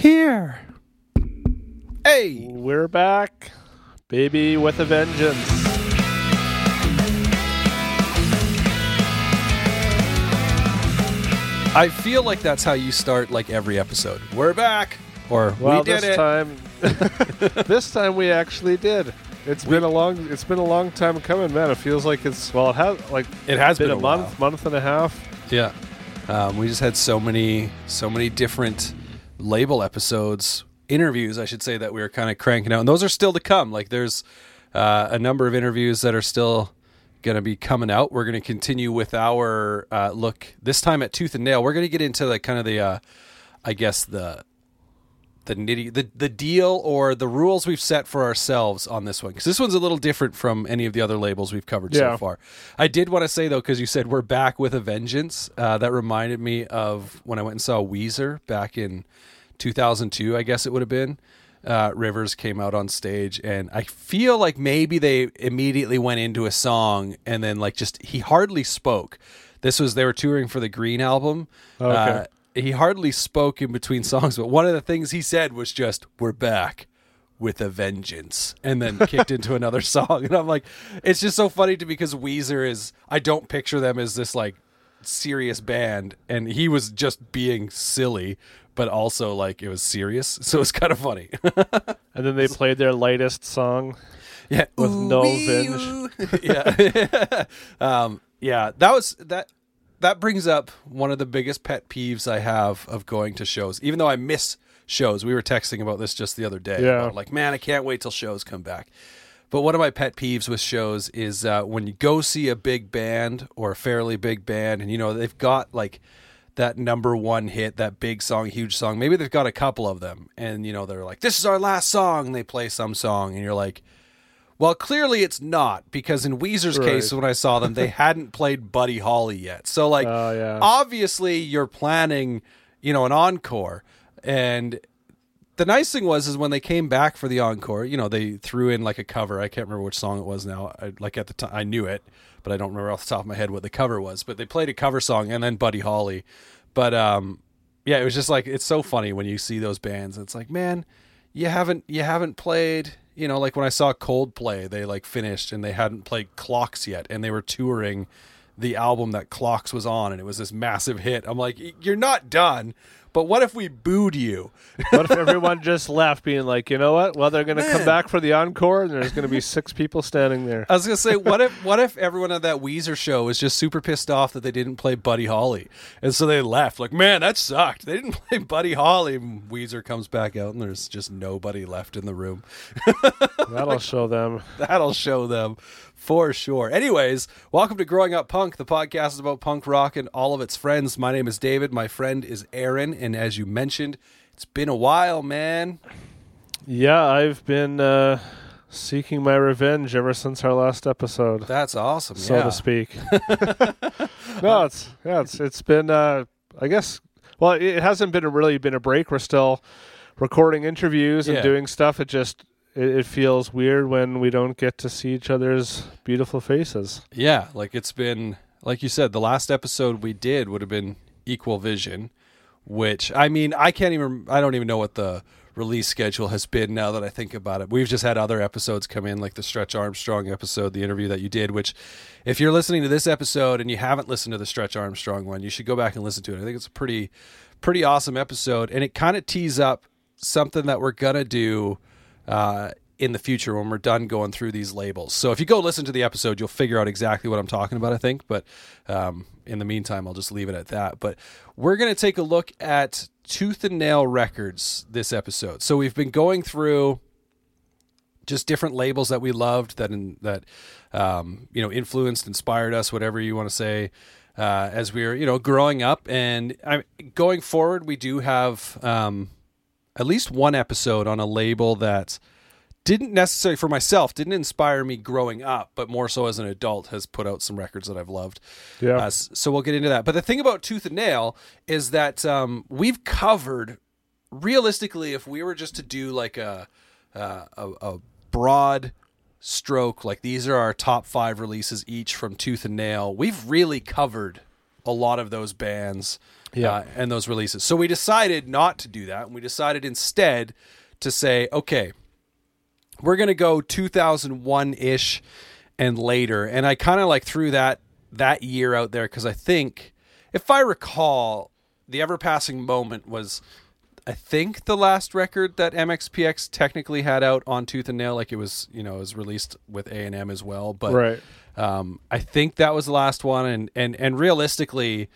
here. Hey, We're back, baby, with a vengeance. I feel like that's how you start like every episode. We're back, or Well, we did this it. time, this time we actually did. It's been a long, it's been a long time coming, man. It feels like it's well, it has like It has been, been, a, a month, month and a half. Yeah, um, we just had so many, so many different label episodes, interviews, I should say, that we were kind of cranking out, and those are still to come. Like, there's uh, a number of interviews that are still going to be coming out. We're going to continue with our uh, look this time at Tooth and Nail. We're going to get into the kind of the, uh, I guess the the nitty the the deal or the rules we've set for ourselves on this one because this one's a little different from any of the other labels we've covered so far. I did want to say though because you said we're back with a vengeance. Uh, that reminded me of when I went and saw Weezer back in 2002. I guess it would have been. Uh, Rivers came out on stage, and I feel like maybe they immediately went into a song, and then like just he hardly spoke. This was they were touring for the Green album. Okay. Uh, he hardly spoke in between songs, but one of the things he said was just, "We're back." With a vengeance, and then kicked into another song, and I'm like, it's just so funny to me because Weezer is. I don't picture them as this like serious band, and he was just being silly, but also like it was serious, so it's kind of funny. And then they played their lightest song. yeah, With no Ooh-wee, venge. yeah, um, yeah. That was that. That brings up one of the biggest pet peeves I have of going to shows. Even though I miss shows, we were texting about this just the other day. Yeah. about, like, man, I can't wait till shows come back. But one of my pet peeves with shows is uh, when you go see a big band or a fairly big band, and you know they've got like that number one hit, that big song, huge song. Maybe they've got a couple of them, and you know they're like, "This is our last song." And they play some song, and you're like, "Well, clearly it's not," because in Weezer's Right. case, when I saw them, they hadn't played Buddy Holly yet. So like, Oh, yeah. obviously you're planning, you know, an encore, and the nice thing was is when they came back for the encore, you know, they threw in like a cover. I can't remember which song it was now. I, like at the time, I knew it, but I don't remember off the top of my head what the cover was. But they played a cover song and then Buddy Holly. But um, yeah, it was just like it's so funny when you see those bands. It's like, man, you haven't you haven't played. You know, like when I saw Coldplay, they like finished and they hadn't played Clocks yet, and they were touring the album that Clocks was on, and it was this massive hit. I'm like, you're not done. But what if we booed you? What if everyone just left, being like, you know what? Well, they're going to come back for the encore, and there's going to be six people standing there. I was gonna say, what if what if everyone at that Weezer show was just super pissed off that they didn't play Buddy Holly, and so they left? Like, man, that sucked. They didn't play Buddy Holly. And Weezer comes back out, and there's just nobody left in the room. That'll show them. That'll show them for sure. Anyways, welcome to Growing Up Punk. The podcast is about punk rock and all of its friends. My name is David. My friend is Aaron, and as you mentioned, it's been a while, man. Yeah, I've been uh, seeking my revenge ever since our last episode, That's awesome. so yeah. to speak. no, it's yeah, it's it's been. Uh, I guess. Well, it hasn't been a, really been a break. We're still recording interviews and Yeah. doing stuff. It just it, it feels weird when we don't get to see each other's beautiful faces. Yeah, like it's been like you said, the last episode we did would have been Equal Vision, which I mean, I can't even I don't even know what the release schedule has been now that I think about it. We've just had other episodes come in like the Stretch Armstrong episode, the interview that you did, which if you're listening to this episode and you haven't listened to the Stretch Armstrong one, you should go back and listen to it. I think it's a pretty pretty awesome episode and it kind of tees up something that we're going to do uh, in the future when we're done going through these labels. So if you go listen to the episode, you'll figure out exactly what I'm talking about, I think. But um, in the meantime, I'll just leave it at that. But we're going to take a look at Tooth and Nail Records this episode. So we've been going through just different labels that we loved that in, that um, you know influenced, inspired us, whatever you want to say. Uh, as we were, you know, growing up, and I, going forward, we do have um, at least one episode on a label that didn't necessarily for myself didn't inspire me growing up but more so as an adult has put out some records that i've loved Yeah. uh, so we'll get into that but the thing about tooth and nail is that um, we've covered realistically if we were just to do like a uh, a, a broad stroke like these are our top five releases each from tooth and nail we've really covered a lot of those bands Yeah. uh, and those releases. So we decided not to do that, and we decided instead to say, okay, we're going to go 2001 ish and later. And I kind of like threw that that year out there because I think, if I recall, the ever passing moment was. I think the last record that MXPX technically had out on Tooth and Nail, like it was, you know, it was released with A and M as well. But Right. um, I think that was the last one, and and and realistically,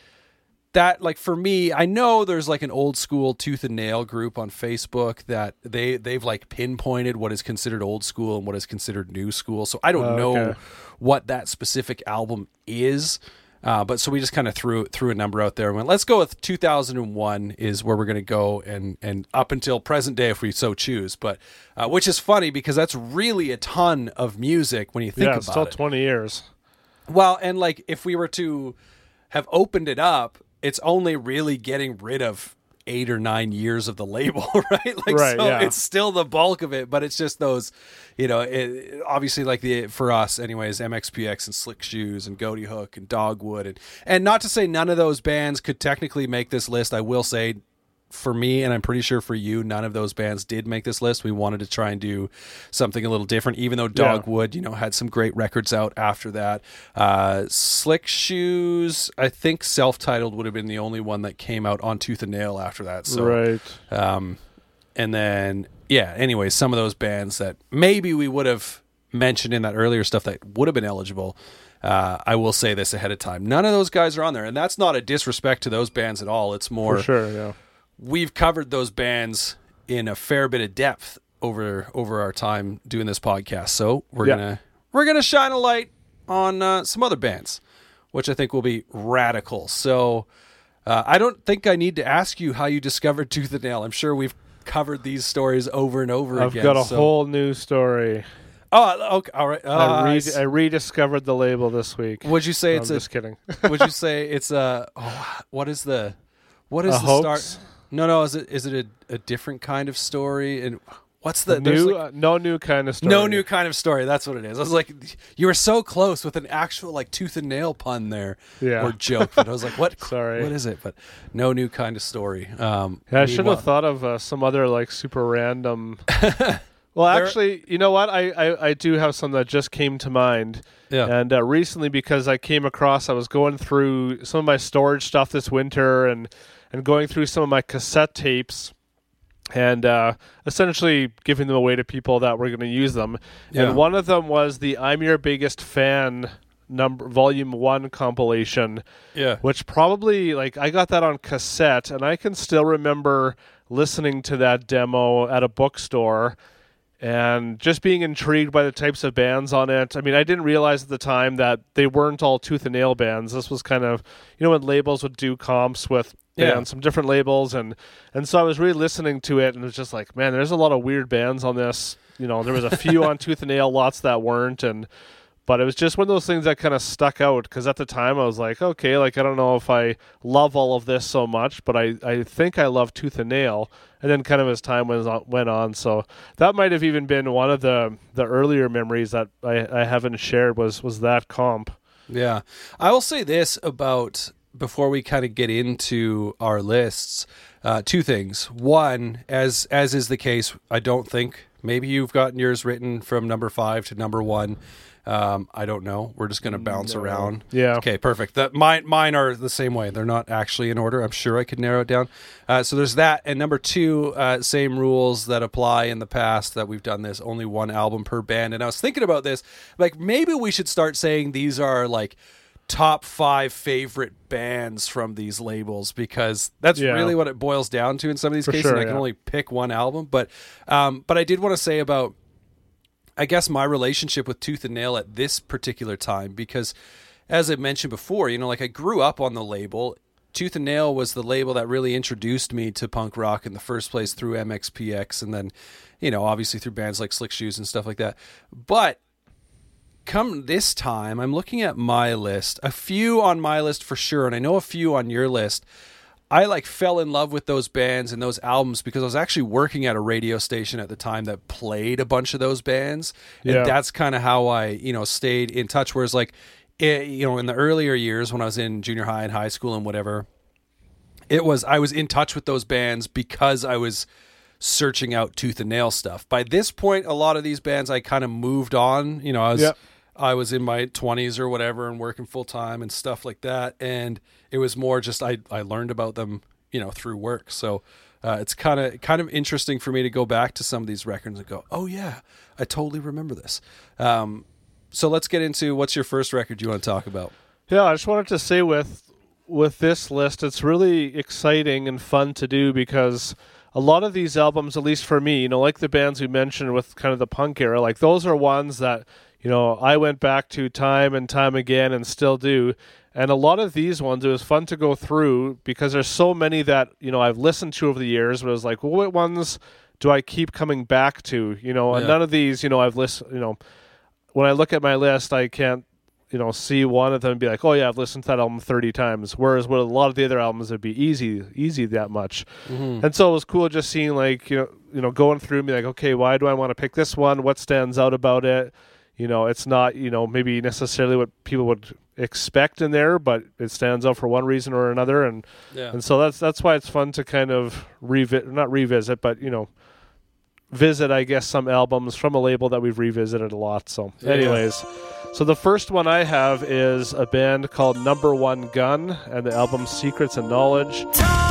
that like for me, I know there's like an old school tooth and nail group on Facebook that they they've like pinpointed what is considered old school and what is considered new school. So I don't Oh, know okay. what that specific album is. Uh, but so we just kind of threw threw a number out there and went, let's go with 2001 is where we're going to go and and up until present day if we so choose. But uh, which is funny because that's really a ton of music when you think yeah, about it's still it. 20 years. Well, and like if we were to have opened it up, it's only really getting rid of eight or nine years of the label, right? Like Right, so yeah. it's still the bulk of it, but it's just those, you know, it, obviously like the for us anyways, MXPX and Slick Shoes and Ghoti Hook and Dogwood and and not to say none of those bands could technically make this list. I will say for me, and I'm pretty sure for you, none of those bands did make this list. We wanted to try and do something a little different, even though Dogwood, you know, had some great records out after that. Uh, Slick Shoes, I think self-titled would have been the only one that came out on Tooth and Nail after that. So, right. um, and then yeah. Anyway, some of those bands that maybe we would have mentioned in that earlier stuff that would have been eligible. Uh, I will say this ahead of time. None of those guys are on there, and that's not a disrespect to those bands at all. It's more For sure, yeah. We've covered those bands in a fair bit of depth over over our time doing this podcast. So we're Yeah. gonna we're gonna shine a light on uh, some other bands, which I think will be radical. So uh, I don't think I need to ask you how you discovered Tooth and Nail. I'm sure we've covered these stories over and over I've again. got a so- whole new story. oh okay all right. Oh, I, I re- s- I rediscovered the label this week. would you say No, it's I'm a just kidding. would you say it's a oh, what is the what is A the hoax? start no no is it is it a, a different kind of story and what's the new, like- uh, no new kind of story. no new kind of story that's what it is i was like you were so close with an actual like tooth and nail pun there Yeah. or joke but i was like what Sorry. what is it but no new kind of story um Yeah, I should have thought of uh, some other like super random. well, actually, you know what? I, I, I do have some that just came to mind. yeah And uh, recently, because I came across, I was going through some of my storage stuff this winter and and going through some of my cassette tapes and uh, essentially giving them away to people that were going to use them. Yeah. And one of them was the "I'm Your Biggest Fan" number volume one compilation yeah which probably like I got that on cassette and I can still remember listening to that demo at a bookstore and just being intrigued by the types of bands on it. I mean, I didn't realize at the time that they weren't all tooth and nail bands. This was kind of, you know, when labels would do comps with Yeah. bands, some different labels and and so I was really listening to it and it was just like, man, there's a lot of weird bands on this. You know, there was a few on tooth and nail, lots that weren't and but it was just one of those things that kind of stuck out because at the time I was like, okay, like I don't know if I love all of this so much, but I, I think I love Tooth and Nail. And then kind of as time went on, went on, so that might have even been one of the the earlier memories that I, I haven't shared was was that comp. Yeah. I will say this about before we kind of get into our lists, uh, two things. One, as as is the case, I don't think maybe you've gotten yours written from number five to number one. Um, I don't know. We're just going to bounce around. Yeah. Okay, perfect. That mine mine are the same way. They're not actually in order. I'm sure I could narrow it down. Uh, so there's that, and number two, uh, same rules that apply in the past that we've done this. Only one album per band. And I was thinking about this, like maybe we should start saying these are like top five favorite bands from these labels because that's Yeah. really what it boils down to in some of these For cases. sure, and I can yeah. only pick one album, but um, but I did want to say about I guess my relationship with Tooth and Nail at this particular time because as I mentioned before, you know, like I grew up on the label. Tooth and Nail was the label that really introduced me to punk rock in the first place through MXPX and then, you know, obviously through bands like Slick Shoes and stuff like that. But come this time, I'm looking at my list, a few on my list for sure, and I know a few on your list. I like fell in love with those bands and those albums because I was actually working at a radio station at the time that played a bunch of those bands, and Yeah. that's kind of how I, you know, stayed in touch. Whereas, like, it, you know, in the earlier years when I was in junior high and high school and whatever, it was I was in touch with those bands because I was searching out tooth and nail stuff. By this point, a lot of these bands I kind of moved on. You know, I was Yep. I was in my twenties or whatever and working full time and stuff like that. And it was more just I I learned about them, you know, through work. So uh, it's kind of kind of interesting for me to go back to some of these records and go, oh yeah, I totally remember this. Um, so let's get into what's your first record you want to talk about. Yeah, I just wanted to say with with this list, it's really exciting and fun to do because a lot of these albums, at least for me, you know, like the bands we mentioned with kind of the punk era, like those are ones that you know I went back to time and time again and still do. And a lot of these ones, it was fun to go through because there's so many that you know I've listened to over the years. But it was like, well, what ones do I keep coming back to? You know, and Yeah. none of these, you know, I've listened. You know, when I look at my list, I can't you know see one of them and be like, oh yeah, I've listened to that album thirty times. Whereas with a lot of the other albums, it'd be easy, easy that much. Mm-hmm. And so it was cool just seeing like you know you know going through and be like, okay, why do I want to pick this one? What stands out about it? You know, it's not you know maybe necessarily what people would expect in there, but it stands out for one reason or another, and Yeah. and so that's that's why it's fun to kind of revisit, not revisit, but you know, visit I guess some albums from a label that we've revisited a lot. So, Yeah. anyways, so the first one I have is a band called Number One Gun, and the album Secrets and Knowledge. Time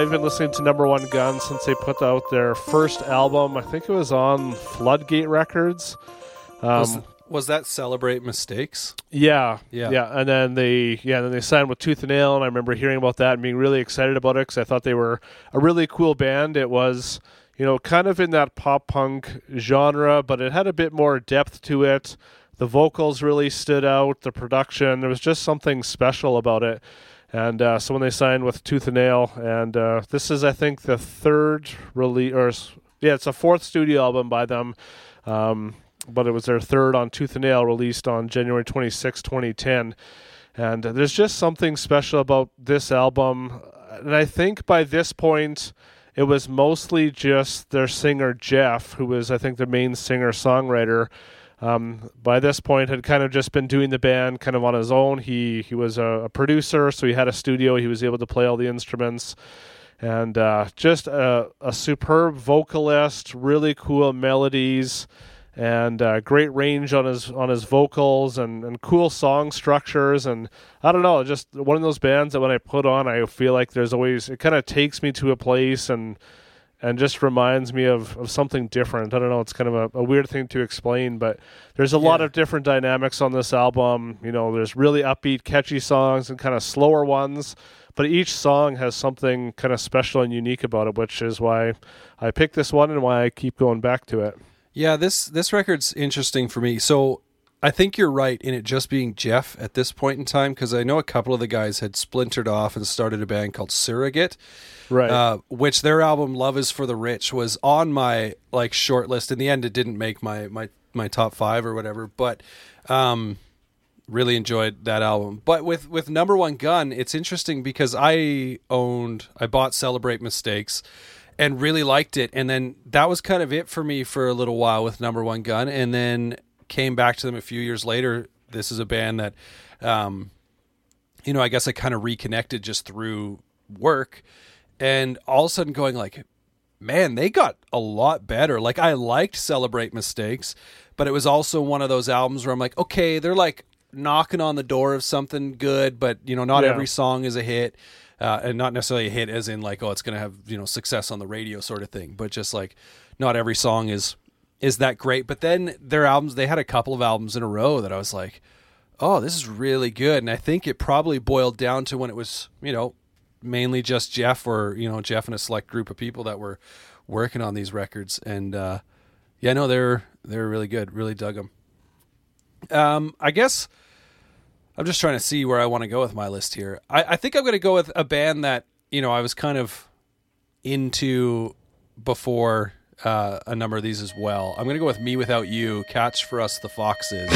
I've been listening to Number One Gun since they put out their first album. I think it was on Floodgate Records. Um, was, was that celebrate mistakes? Yeah, Yeah. yeah, and then they yeah, then they signed with Tooth and Nail, and I remember hearing about that and being really excited about it because I thought they were a really cool band. It was you know kind of in that pop punk genre, but it had a bit more depth to it. The vocals really stood out. The production, there was just something special about it. And uh, so when they signed with Tooth and Nail, and uh, this is I think the third release, or yeah, it's a fourth studio album by them. Um, but it was their third on Tooth and Nail, released on January 26, 2010. And there's just something special about this album. And I think by this point, it was mostly just their singer, Jeff, who was, I think, the main singer songwriter. Um, by this point, had kind of just been doing the band kind of on his own. He he was a, a producer, so he had a studio. He was able to play all the instruments and uh, just a, a superb vocalist, really cool melodies, and uh, great range on his on his vocals, and, and cool song structures. And I don't know, just one of those bands that when I put on, I feel like there's always it kind of takes me to a place and and just reminds me of, of something different. I don't know, it's kind of a, a weird thing to explain, but there's a lot of different dynamics on this album. You know, there's really upbeat, catchy songs and kind of slower ones but each song has something kind of special and unique about it, which is why I picked this one and why I keep going back to it. Yeah, this this record's interesting for me. So I think you're right in it just being Jeff at this point in time because I know a couple of the guys had splintered off and started a band called Surrogate, Right. uh, which their album "Love Is for the Rich" was on my like short list. In the end, it didn't make my my my top five or whatever, but um, really enjoyed that album. But with with Number One Gun, it's interesting because I owned, I bought Celebrate Mistakes, and really liked it. And then that was kind of it for me for a little while with Number One Gun, and then came back to them a few years later. This is a band that, um, you know, I guess I kind of reconnected just through work, and all of a sudden going like, man, they got a lot better. Like I liked Celebrate Mistakes, but it was also one of those albums where I'm like, okay, they're like knocking on the door of something good, but you know, not Yeah. every song is a hit. Uh, and not necessarily a hit as in like, oh, it's going to have, you know, success on the radio sort of thing, but just like not every song is is that great. But then their albums, they had a couple of albums in a row that I was like, oh, this is really good. And I think it probably boiled down to when it was, you know, mainly just Jeff or, you know, Jeff and a select group of people that were working on these records. And, uh, yeah, no, they're, they're really good. Really dug them. Um, I guess I'm just trying to see where I want to go with my list here. I, I think I'm going to go with a band that, you know, I was kind of into before uh, a number of these as well. I'm going to go with Me Without You, Catch for Us the Foxes.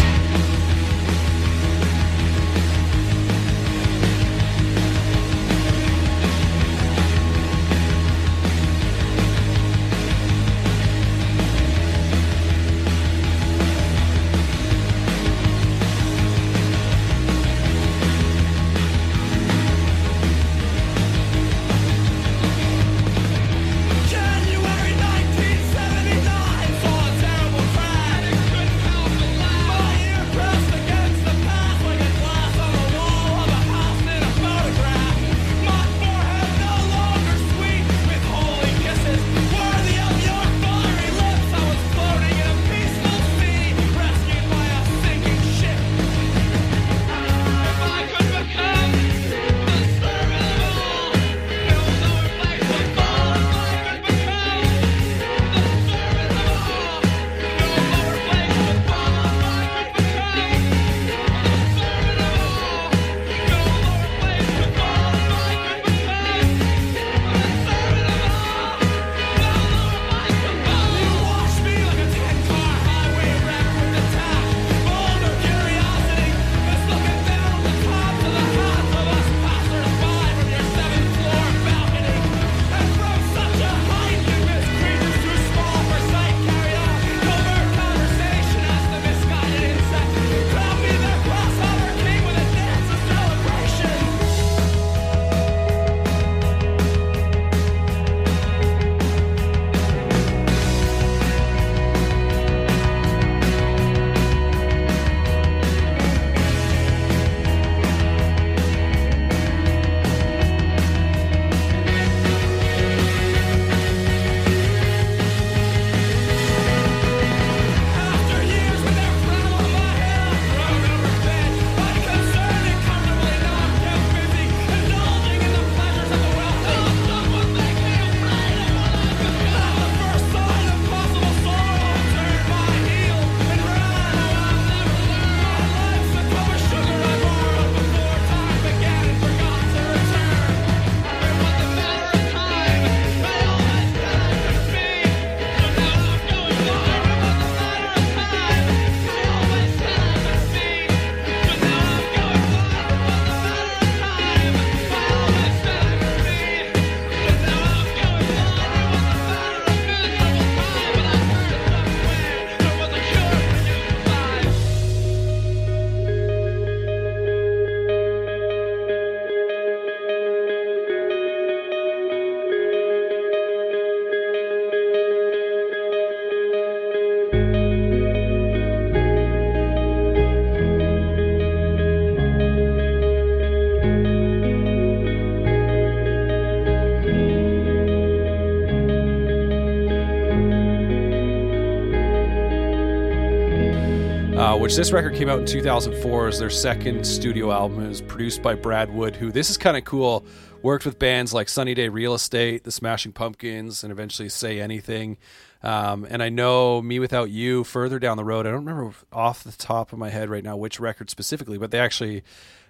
Which this record came out in 2004 as their second studio album. It was produced by Brad Wood, who this is kind of cool. Worked with bands like Sunny Day Real Estate, The Smashing Pumpkins, and eventually Say Anything. Um, and I know Me Without You further down the road. I don't remember off the top of my head right now which record specifically, but they actually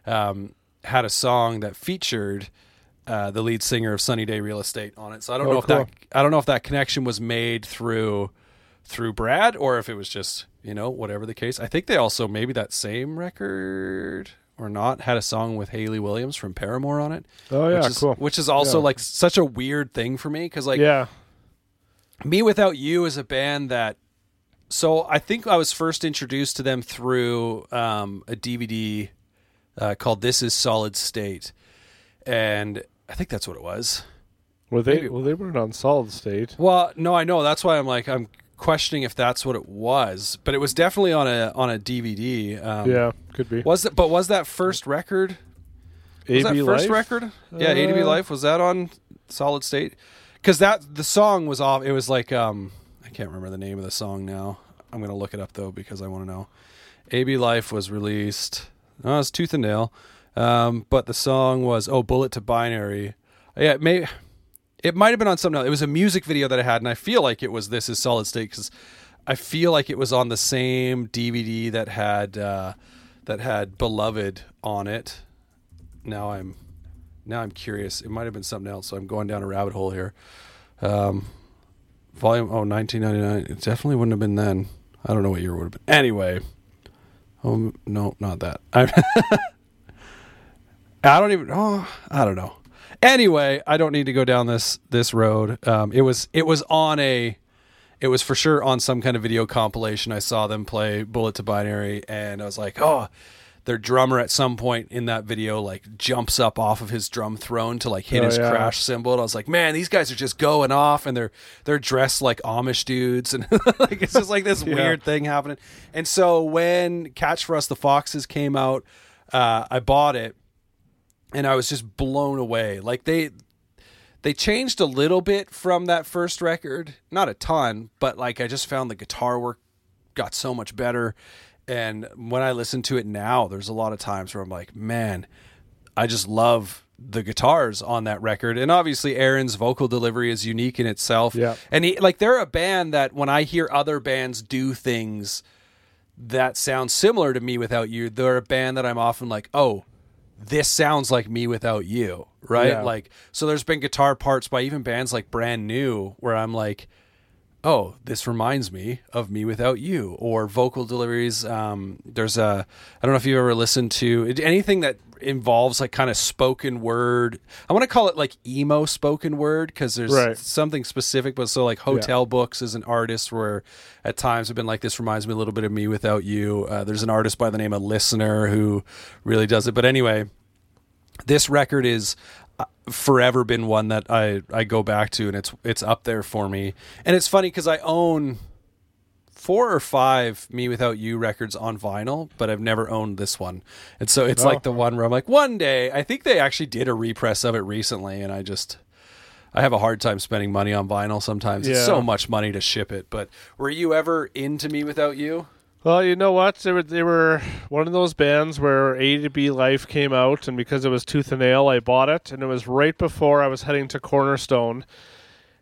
um, had a song that featured uh, the lead singer of Sunny Day Real Estate on it. So I don't Oh, know if cool. that I don't know if that connection was made through through Brad or if it was just you know whatever the case. I think they also maybe that same record or not had a song with Hayley Williams from Paramore on it. Oh yeah, which is, cool. Which is also Yeah. like such a weird thing for me because like yeah, me Without You is a band that. So I think I was first introduced to them through um, a DVD uh, called "This Is Solid State," and I think that's what it was. were they? maybe- Well, they weren't on Solid State. Well, no, I know that's why I'm like I'm questioning if that's what it was, but it was definitely on a on a DVD. Um, yeah, could be. Was it? But was that first record? Was AB that first Life? record? Yeah, ADB Uh, Life was that on Solid State? Because that the song was off. It was like um, I can't remember the name of the song now. I'm gonna look it up though because I want to know. AB Life was released. Oh, it's Tooth and Nail, um, but the song was oh Bullet to Binary. Yeah, it may it might have been on something else. It was a music video that I had, and I feel like it was This Is Solid State because I feel like it was on the same DVD that had uh, that had Beloved on it. Now I'm now I'm curious. It might have been something else, so I'm going down a rabbit hole here. Um, volume oh 1999. It definitely wouldn't have been then. I don't know what year it would have been. Anyway, oh no, not that. I, I don't even. Oh, I don't know. Anyway, I don't need to go down this this road. Um, it was it was on a. It was for sure on some kind of video compilation. I saw them play Bullet to Binary, and I was like, oh, their drummer at some point in that video like jumps up off of his drum throne to like hit Oh, his yeah. crash cymbal. And I was like, man, these guys are just going off, and they're they're dressed like Amish dudes, and like it's just like this Yeah. weird thing happening. And so when Catch for Us the Foxes came out, uh, I bought it, and I was just blown away. Like they they changed a little bit from that first record, not a ton, but like I just found the guitar work got so much better. And when I listen to it now, there's a lot of times where I'm like, man, I just love the guitars on that record. And obviously Aaron's vocal delivery is unique in itself. Yeah. And he like they're a band that when I hear other bands do things that sound similar to me without you, they're a band that I'm often like, oh, this sounds like me without you, right? Yeah. Like, so there's been guitar parts by even bands like Brand New where I'm like, oh, this reminds me of me without you, or vocal deliveries. Um, there's a, I don't know if you've ever listened to anything that involves like kind of spoken word. I want to call it like emo spoken word because there's Right. something specific, but so like Hotel Books is an artist where at times I've been like, this reminds me a little bit of me without you. Uh, there's an artist by the name of Listener who really does it. But anyway, this record is uh, forever been one that I I go back to and it's it's up there for me. And it's funny cuz I own four or five Me Without You records on vinyl, but I've never owned this one. And so it's Oh. like the one where I'm like one day, I think they actually did a repress of it recently and I just I have a hard time spending money on vinyl sometimes. It's so much money to ship it. But were you ever into Me Without You? Well, you know what? They were they were one of those bands where A to B Life came out, and because it was Tooth and Nail, I bought it, and it was right before I was heading to Cornerstone,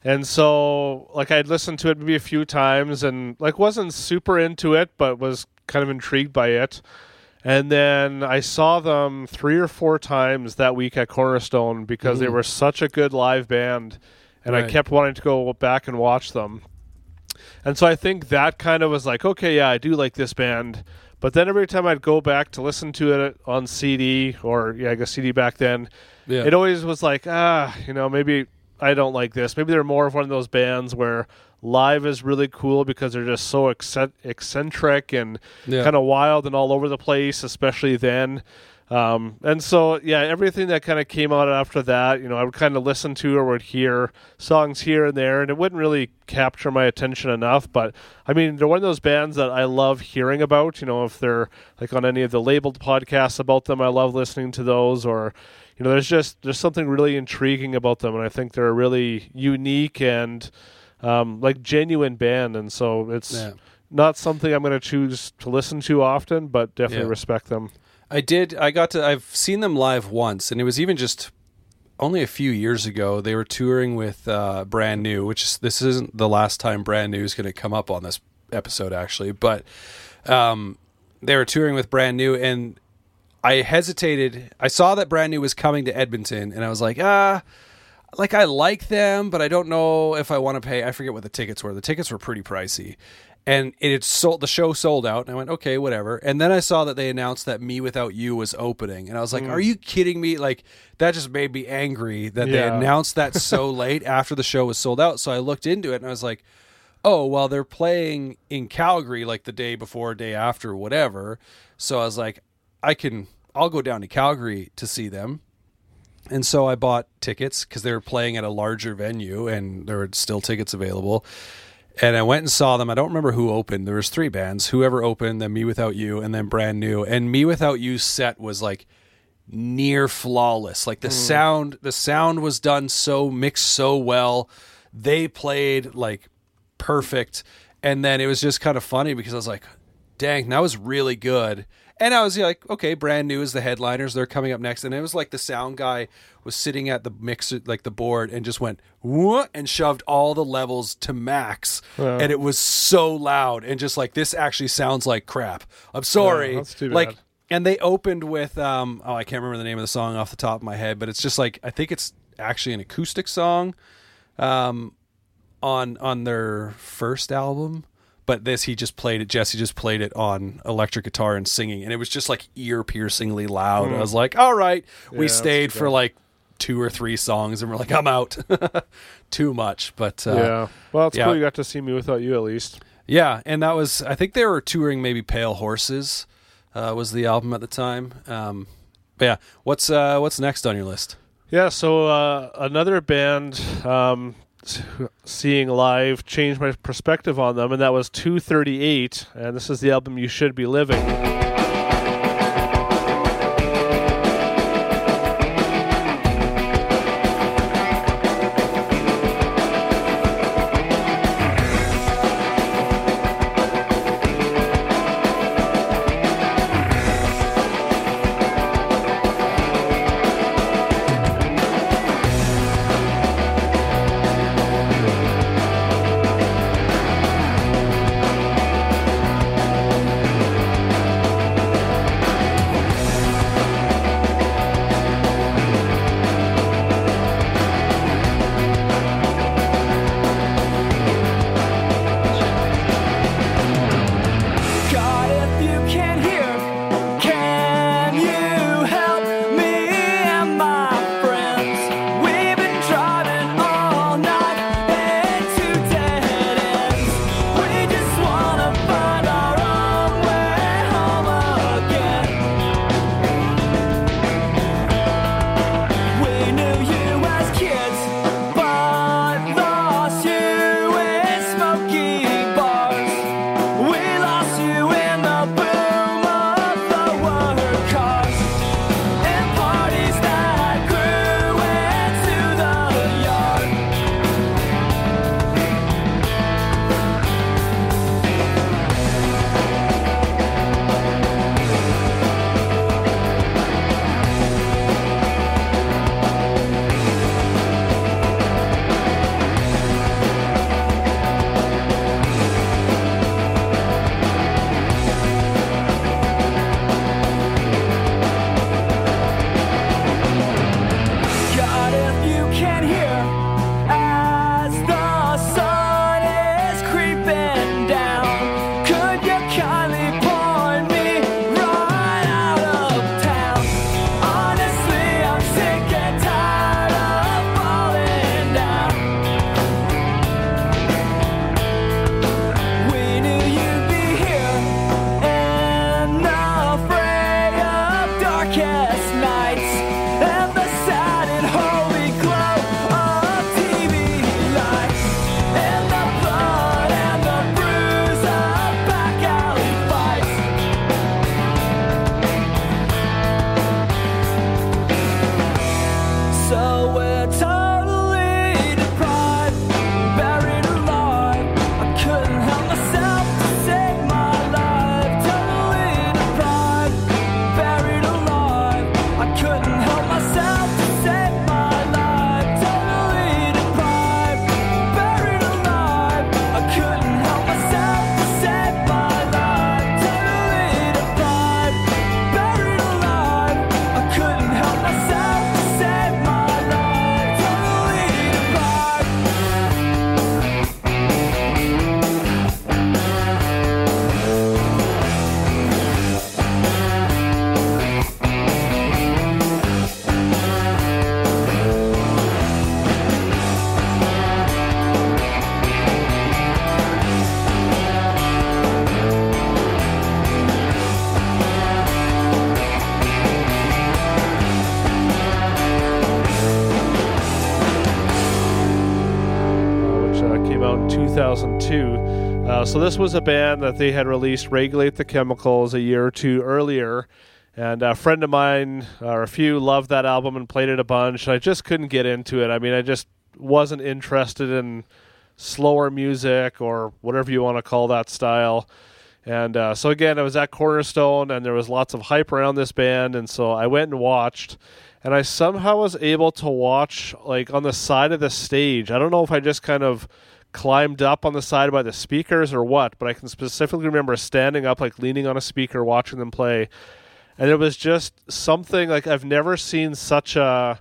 and so like I'd listened to it maybe a few times, and like wasn't super into it, but was kind of intrigued by it. And then I saw them three or four times that week at Cornerstone because they Mhm. were such a good live band, and I kept wanting to go back and watch them. And so I think that kind of was like, okay, yeah, I do like this band. But then every time I'd go back to listen to it on CD or yeah, I guess CD back then, Yeah. it always was like, ah, you know, maybe I don't like this. Maybe they're more of one of those bands where live is really cool because they're just so eccentric and Yeah. kind of wild and all over the place, especially then. Um, and so, yeah, everything that kind of came out after that, you know, I would kind of listen to or would hear songs here and there, and it wouldn't really capture my attention enough. But I mean, they're one of those bands that I love hearing about. You know, if they're like on any of the labeled podcasts about them, I love listening to those. Or, you know, there's just there's something really intriguing about them, and I think they're a really unique and um, like genuine band. And so it's Yeah. not something I'm going to choose to listen to often, but definitely Yeah. respect them. I did. I got to. I've seen them live once, and it was even just only a few years ago. They were touring with uh, Brand New, which is this isn't the last time Brand New is going to come up on this episode, actually. But um, they were touring with Brand New, and I hesitated. I saw that Brand New was coming to Edmonton, and I was like, ah. Like I like them, but I don't know if I want to pay. I forget what the tickets were. The tickets were pretty pricey, and it had sold. The show sold out, and I went, okay, whatever. And then I saw that they announced that Me Without You was opening, and I was like, are you kidding me? Like that just made me angry that they announced that so late after the show was sold out. So I looked into it, and I was like, oh well, they're playing in Calgary like the day before, day after, whatever. So I was like, I can. I'll go down to Calgary to see them. And so I bought tickets because they were playing at a larger venue and there were still tickets available. And I went and saw them. I don't remember who opened. There was three bands. Whoever opened, then Me Without You, and then Brand New. And Me Without You set was like near flawless. Like the hmm. sound, the sound was done so mixed so well. They played like perfect. And then it was just kind of funny because I was like, dang, that was really good. And I was like, okay, brand new is the headliners. They're coming up next. And it was like the sound guy was sitting at the mixer, like the board, and just went, "Whoa," and shoved all the levels to max. And it was so loud. And just like, this actually sounds like crap. I'm sorry. Yeah, that's too like, and they opened with, um, oh, I can't remember the name of the song off the top of my head, but it's just like, I think it's actually an acoustic song um, on on their first album. But this, he just played it. Jesse just played it on electric guitar and singing, and it was just like ear piercingly loud. I was like, "All right." Yeah, we stayed for like two or three songs, and we're like, "I'm out." Too much, but uh, yeah. Well, it's yeah. cool you got to see me without you at least. yeah, and that was I think they were touring maybe Pale Horses uh, was the album at the time. Um, but yeah, what's uh, what's next on your list? Yeah, so uh, another band um, seeing live changed my perspective on them, and that was 238, and this is the album You Should Be Living. So this was a band that they had released "Regulate the Chemicals" a year or two earlier, and a friend of mine or a few loved that album and played it a bunch. I just couldn't get into it. I mean, I just wasn't interested in slower music or whatever you want to call that style. And uh, so again, I was at Cornerstone, and there was lots of hype around this band, and so I went and watched, and I somehow was able to watch like on the side of the stage. I don't know if I just kind of climbed up on the side by the speakers or what, but I can specifically remember standing up, like leaning on a speaker, watching them play, and it was just something like I've never seen such a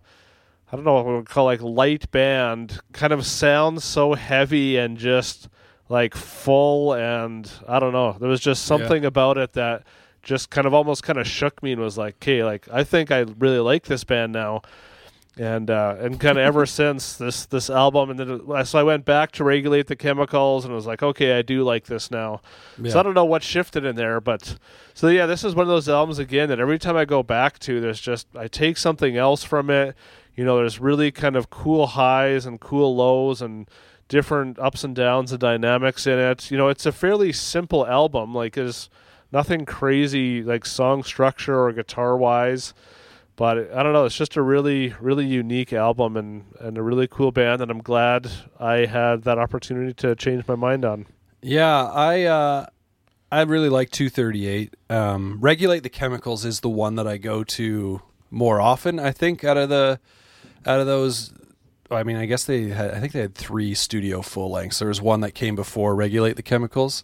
I don't know what we would call like light band kind of sound so heavy and just like full and I don't know. There was just something about it that just kind of almost kind of shook me and was like, "Okay, like I think I really like this band now." And uh, and kind of ever since this this album, and then so I went back to regulate the chemicals and was like, okay, I do like this now. So I don't know what shifted in there, but so yeah, this is one of those albums again that every time I go back to, there's just I take something else from it. You know, there's really kind of cool highs and cool lows and different ups and downs and dynamics in it. You know, it's a fairly simple album. Like, there's nothing crazy like song structure or guitar wise. But I don't know. It's just a really, really unique album and, and a really cool band. And I'm glad I had that opportunity to change my mind on. Yeah, I uh, I really like 238. Um, Regulate the chemicals is the one that I go to more often. I think out of the out of those, I mean, I guess they had. I think they had three studio full lengths. There was one that came before Regulate the chemicals,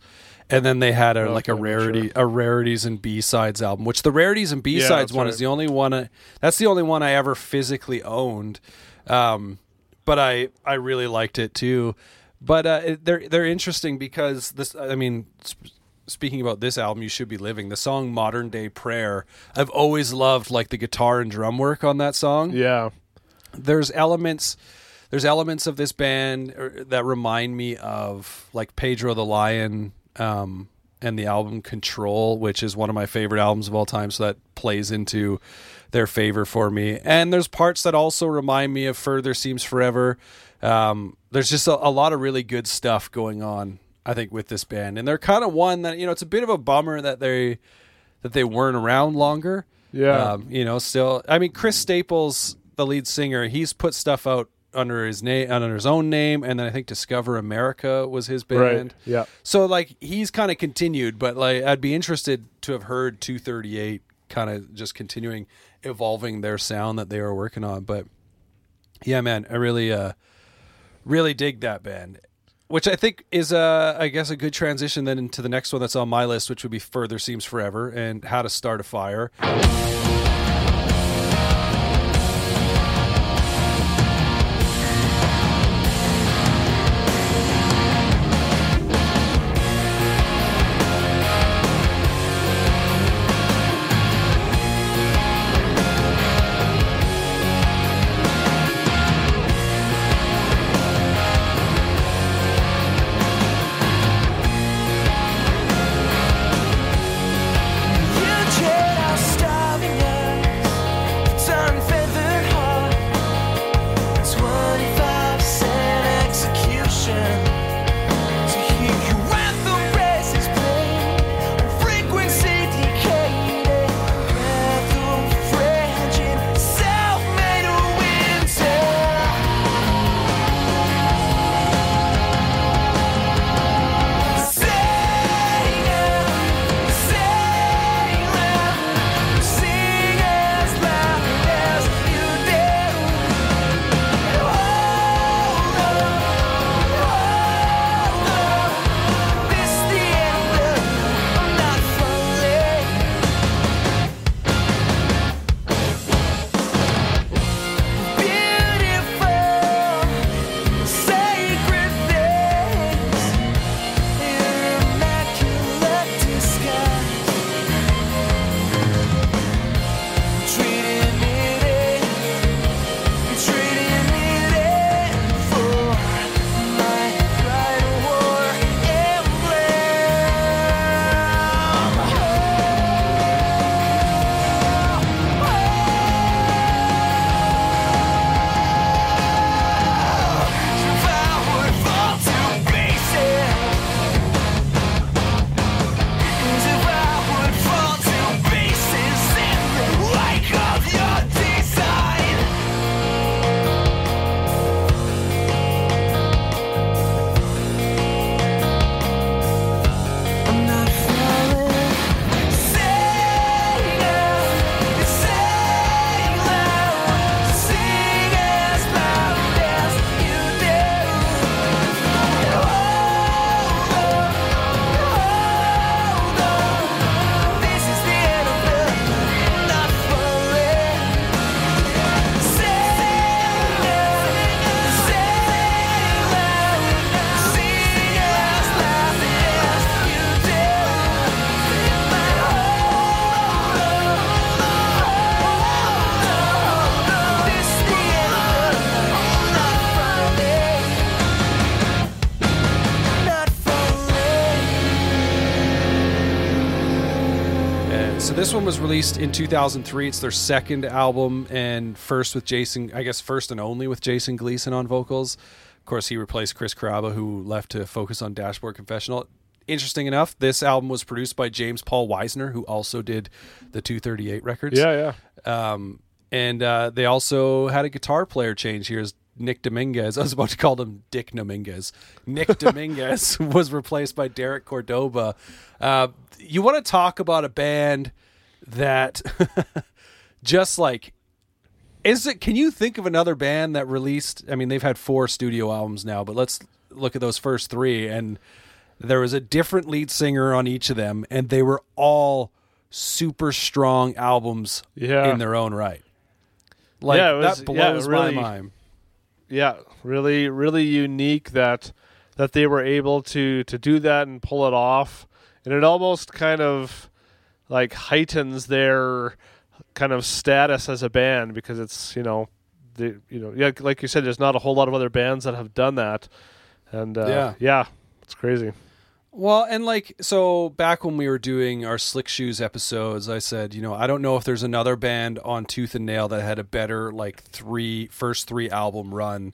and then they had a Okay, like a I'm not rarity, a rarities and B sides album. Which the rarities and B sides that's one right. is the only one. I, that's the only one I ever physically owned. Um, but I I really liked it too. But uh, it- they're they're interesting because this. I mean, sp- speaking about this album, you should be living the song "Modern Day Prayer." I've always loved like the guitar and drum work on that song. Yeah. There's elements. There's elements of this band er, that remind me of like Pedro the Lion um, and the album Control, which is one of my favorite albums of all time. So that plays into their favor for me. And there's parts that also remind me of Further Seems Forever. Um, there's just a, a lot of really good stuff going on, I think, with this band. And they're kind of one that you know it's a bit of a bummer that they that they weren't around longer. Yeah. Um, you know, still, I mean, Chris Staples, the lead singer, he's put stuff out under his name, under his own name, and then I think Discover America was his band. Right. Yeah. So like he's kind of continued, but like I'd be interested to have heard 238 kind of just continuing evolving their sound that they were working on. But yeah, man, I really uh really dig that band. Which I think is uh I guess a good transition then into the next one that's on my list, which would be Further Seems Forever and How to Start a Fire. This one was released in 2003. It's their second album and first with Jason, I guess first and only with Jason Gleason on vocals. Of course, he replaced Chris Carrabba, who left to focus on Dashboard Confessional. Interesting enough, this album was produced by James Paul Wisner, who also did the 238 records. Yeah, yeah. Um, and uh, they also had a guitar player change. Here's Nick Dominguez. I was about to call him Dick Dominguez. Nick Dominguez was replaced by Derick Cordoba. Uh, you want to talk about a band that just like is it can you think of another band that released i mean they've had four studio albums now but let's look at those first three and there was a different lead singer on each of them and they were all super strong albums Yeah. in their own right like Yeah, was- that yeah, blows really- my mind yeah, really, really unique that that they were able to to do that and pull it off, and it almost kind of like heightens their kind of status as a band because it's you know, the you know, yeah, like you said, there's not a whole lot of other bands that have done that, and uh, Yeah. yeah, it's crazy. Well, and like so back when we were doing our Slick Shoes episodes, I said, you know, I don't know if there's another band on Tooth and Nail that had a better like three first three album run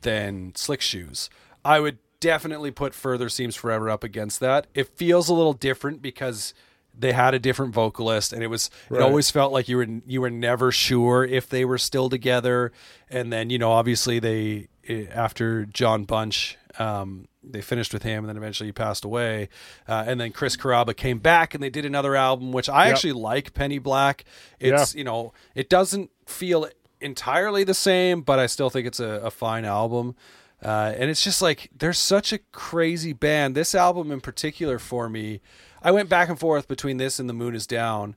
than Slick Shoes. I would definitely put Further Seems Forever up against that. It feels a little different because they had a different vocalist and it was it always felt like you were you were never sure if they were still together. And then you know obviously they eh, after Jon Bunch um, they finished with him and then eventually he passed away. Uh, and then Chris Carrabba came back and they did another album which I Yep. actually like Penny Black. It's you know it doesn't feel entirely the same but I still think it's a, a fine album. Uh, and it's just like they're such a crazy band. This album in particular for me, I went back and forth between this and The Moon Is Down,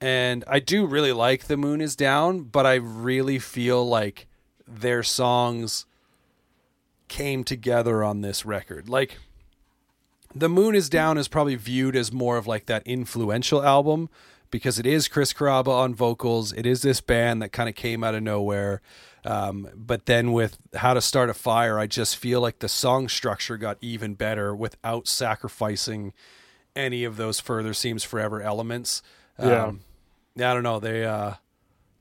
and I do really like The Moon Is Down, but I really feel like their songs came together on this record. Like The Moon Is Down is probably viewed as more of like that influential album because it is Chris Carrabba on vocals. It is this band that kind of came out of nowhere. Um, but then with How to Start a Fire, I just feel like the song structure got even better without sacrificing any of those further seems forever elements. Yeah. Um, I don't know. They uh,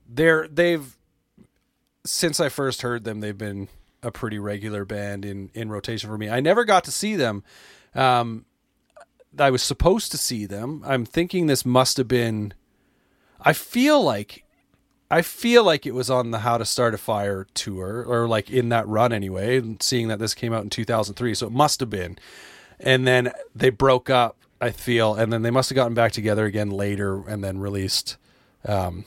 they're they've since I first heard them, they've been a pretty regular band in in rotation for me. I never got to see them. Um, I was supposed to see them. I'm thinking this must have been. I feel like, I feel like it was on the How to Start a Fire tour, or like in that run anyway. Seeing that this came out in 2003, so it must have been. And then they broke up. I feel, and then they must have gotten back together again later, and then released. Um,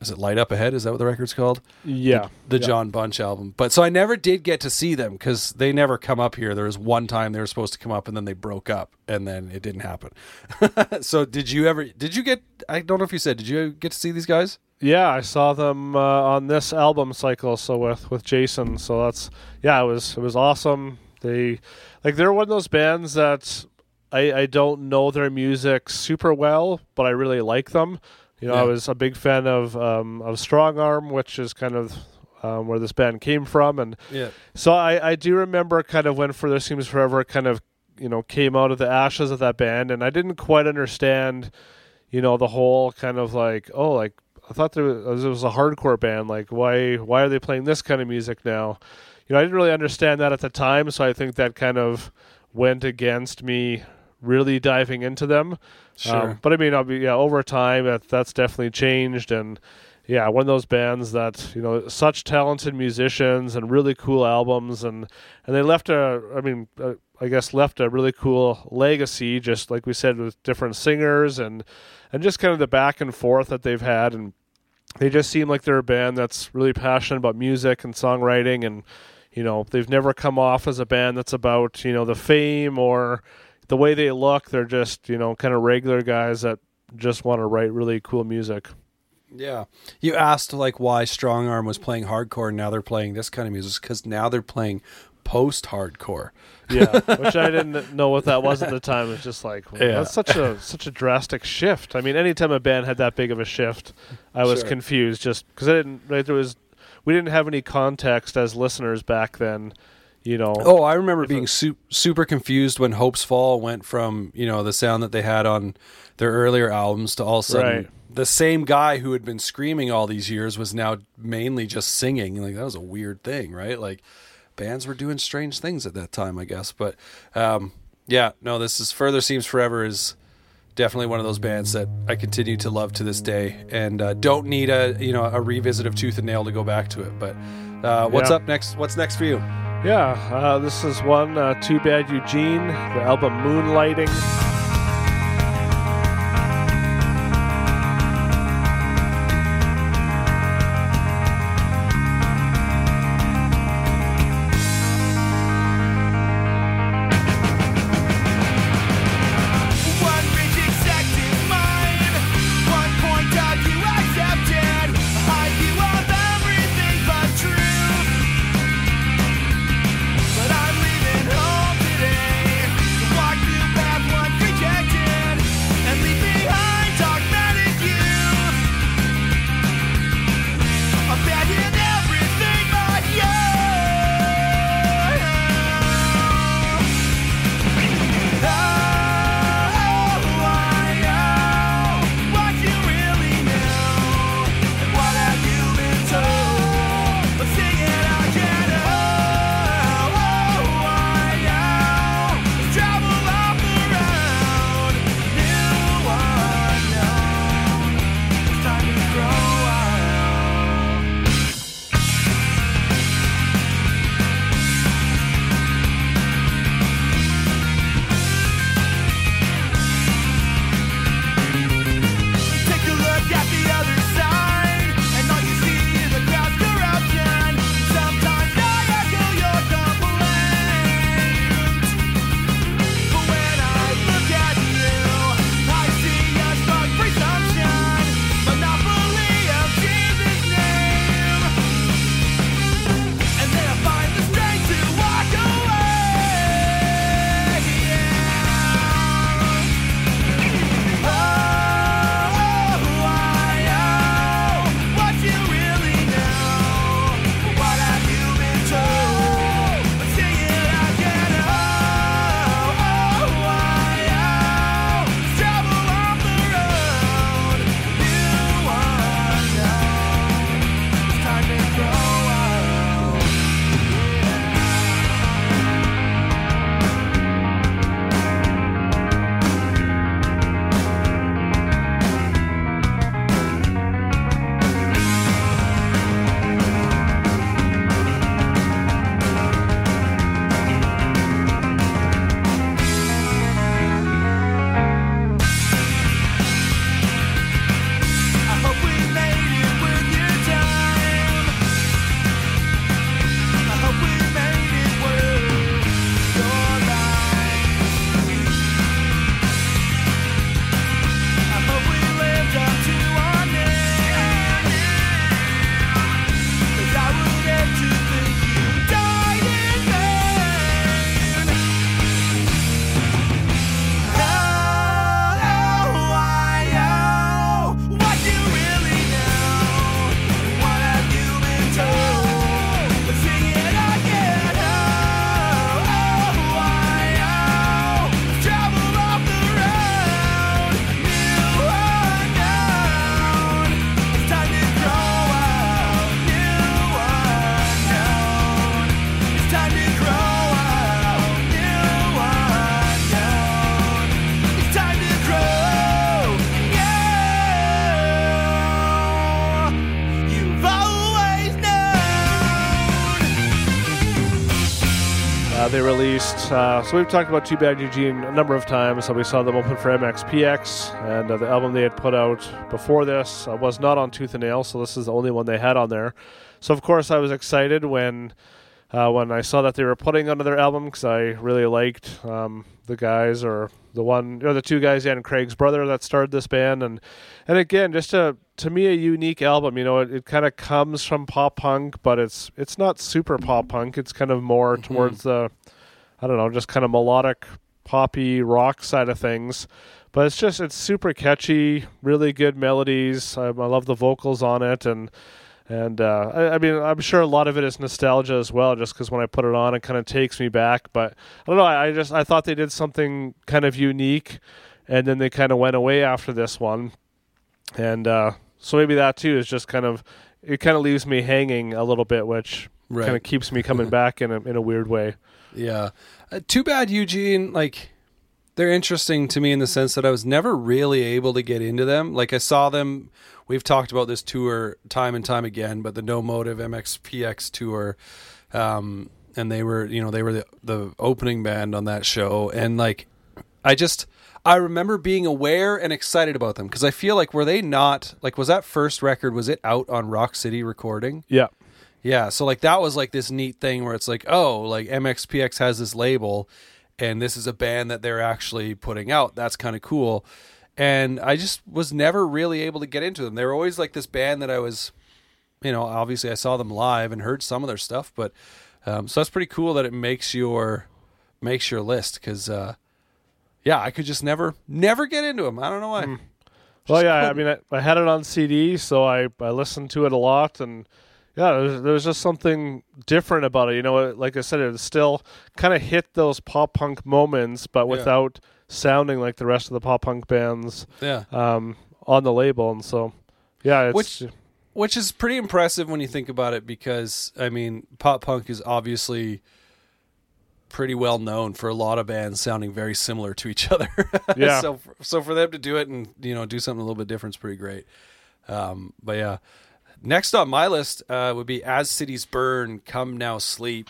is it Light Up Ahead? Is that what the record's called? Yeah, the yeah. Jon Bunch album. But so I never did get to see them because they never come up here. There was one time they were supposed to come up and then they broke up and then it didn't happen. so did you ever? Did you get? I don't know if you said. Did you get to see these guys? Yeah, I saw them uh, on this album cycle. So with with Jason, so that's yeah, it was it was awesome. They like they're one of those bands that I I don't know their music super well, but I really like them. You know, I was a big fan of um, of Strongarm, which is kind of um, where this band came from, and Yeah. so I, I do remember kind of when Further Seems Forever kind of you know came out of the ashes of that band, and I didn't quite understand, you know, the whole kind of like oh like I thought there was, it was a hardcore band like why why are they playing this kind of music now? You know, I didn't really understand that at the time, so I think that kind of went against me really diving into them. Sure. Um, but I mean, I'll be yeah over time that that's definitely changed and yeah, one of those bands that you know such talented musicians and really cool albums and and they left a I mean uh, I guess left a really cool legacy just like we said with different singers and and just kind of the back and forth that they've had and they just seem like they're a band that's really passionate about music and songwriting and you know they've never come off as a band that's about you know the fame or the way they look they're just you know kind of regular guys that just want to write really cool music Yeah. You asked like why Strongarm was playing hardcore and now they're playing this kind of music because now they're playing post hardcore. yeah which i didn't know what that was at the time it's just like Yeah. that's such a such a drastic shift i mean anytime a band had that big of a shift i was Sure. confused just because i didn't right there was we didn't have any context as listeners back then you know. Oh, I remember being su- super confused when Hopesfall went from you know the sound that they had on their earlier albums to all of a sudden Right. the same guy who had been screaming all these years was now mainly just singing. Like that was a weird thing, right? Like bands were doing strange things at that time, I guess. But um, yeah, no, this is Further Seems Forever is definitely one of those bands that I continue to love to this day, and uh, don't need a you know a revisit of Tooth and Nail to go back to it. But uh, what's Yeah. up next? What's next for you? Yeah, uh, this is one. Uh, Too Bad Eugene, the album Moonlighting. Uh, so we've talked about Too Bad Eugene a number of times. So we saw them open for MXPX, and uh, the album they had put out before this uh, was not on Tooth and Nail. So this is the only one they had on there. So of course I was excited when uh, when I saw that they were putting another album because I really liked um, the guys or the one or the two guys and Craig's brother that started this band and and again just a to me a unique album you know it, it kind of comes from pop punk but it's it's not super pop punk it's kind of more towards the I don't know just kind of melodic poppy rock side of things but it's just it's super catchy really good melodies I, I love the vocals on it and And uh, I, I mean, I'm sure a lot of it is nostalgia as well, just because when I put it on, it kind of takes me back. But I don't know. I, I just I thought they did something kind of unique, and then they kind of went away after this one, and uh, so maybe that too is just kind of it kind of leaves me hanging a little bit, which Right. kind of keeps me coming back in a in a weird way. Yeah. Uh, too bad Eugene like they're interesting to me in the sense that I was never really able to get into them. Like I saw them we've talked about this tour time and time again, but the No Motive MXPX tour um and they were, you know, they were the, the opening band on that show and like I just I remember being aware and excited about them because I feel like were they not like was that first record was it out on Rock City recording? Yeah, Yeah, so like that was like this neat thing where it's like, oh, like MXPX has this label and this is a band that they're actually putting out. That's kind of cool. And I just was never really able to get into them. They were always like this band that I was, you know, obviously I saw them live and heard some of their stuff, but um, so that's pretty cool that it makes your makes your list because uh, yeah, I could just never never get into them. I don't know why. Well, yeah, I couldn't. mean, I, I had it on CD, so I, I listened to it a lot, and yeah, there's, was, there was just something different about it. You know, like I said, it still kind of hit those pop punk moments, but Yeah. without sounding like the rest of the pop punk bands Yeah. um, on the label. And so, yeah, it's Which- which is pretty impressive when you think about it because I mean pop punk is obviously pretty well known for a lot of bands sounding very similar to each other. Yeah. so so for them to do it and you know do something a little bit different is pretty great. Um, but yeah. Next on my list uh, would be As Cities Burn, Come Now Sleep.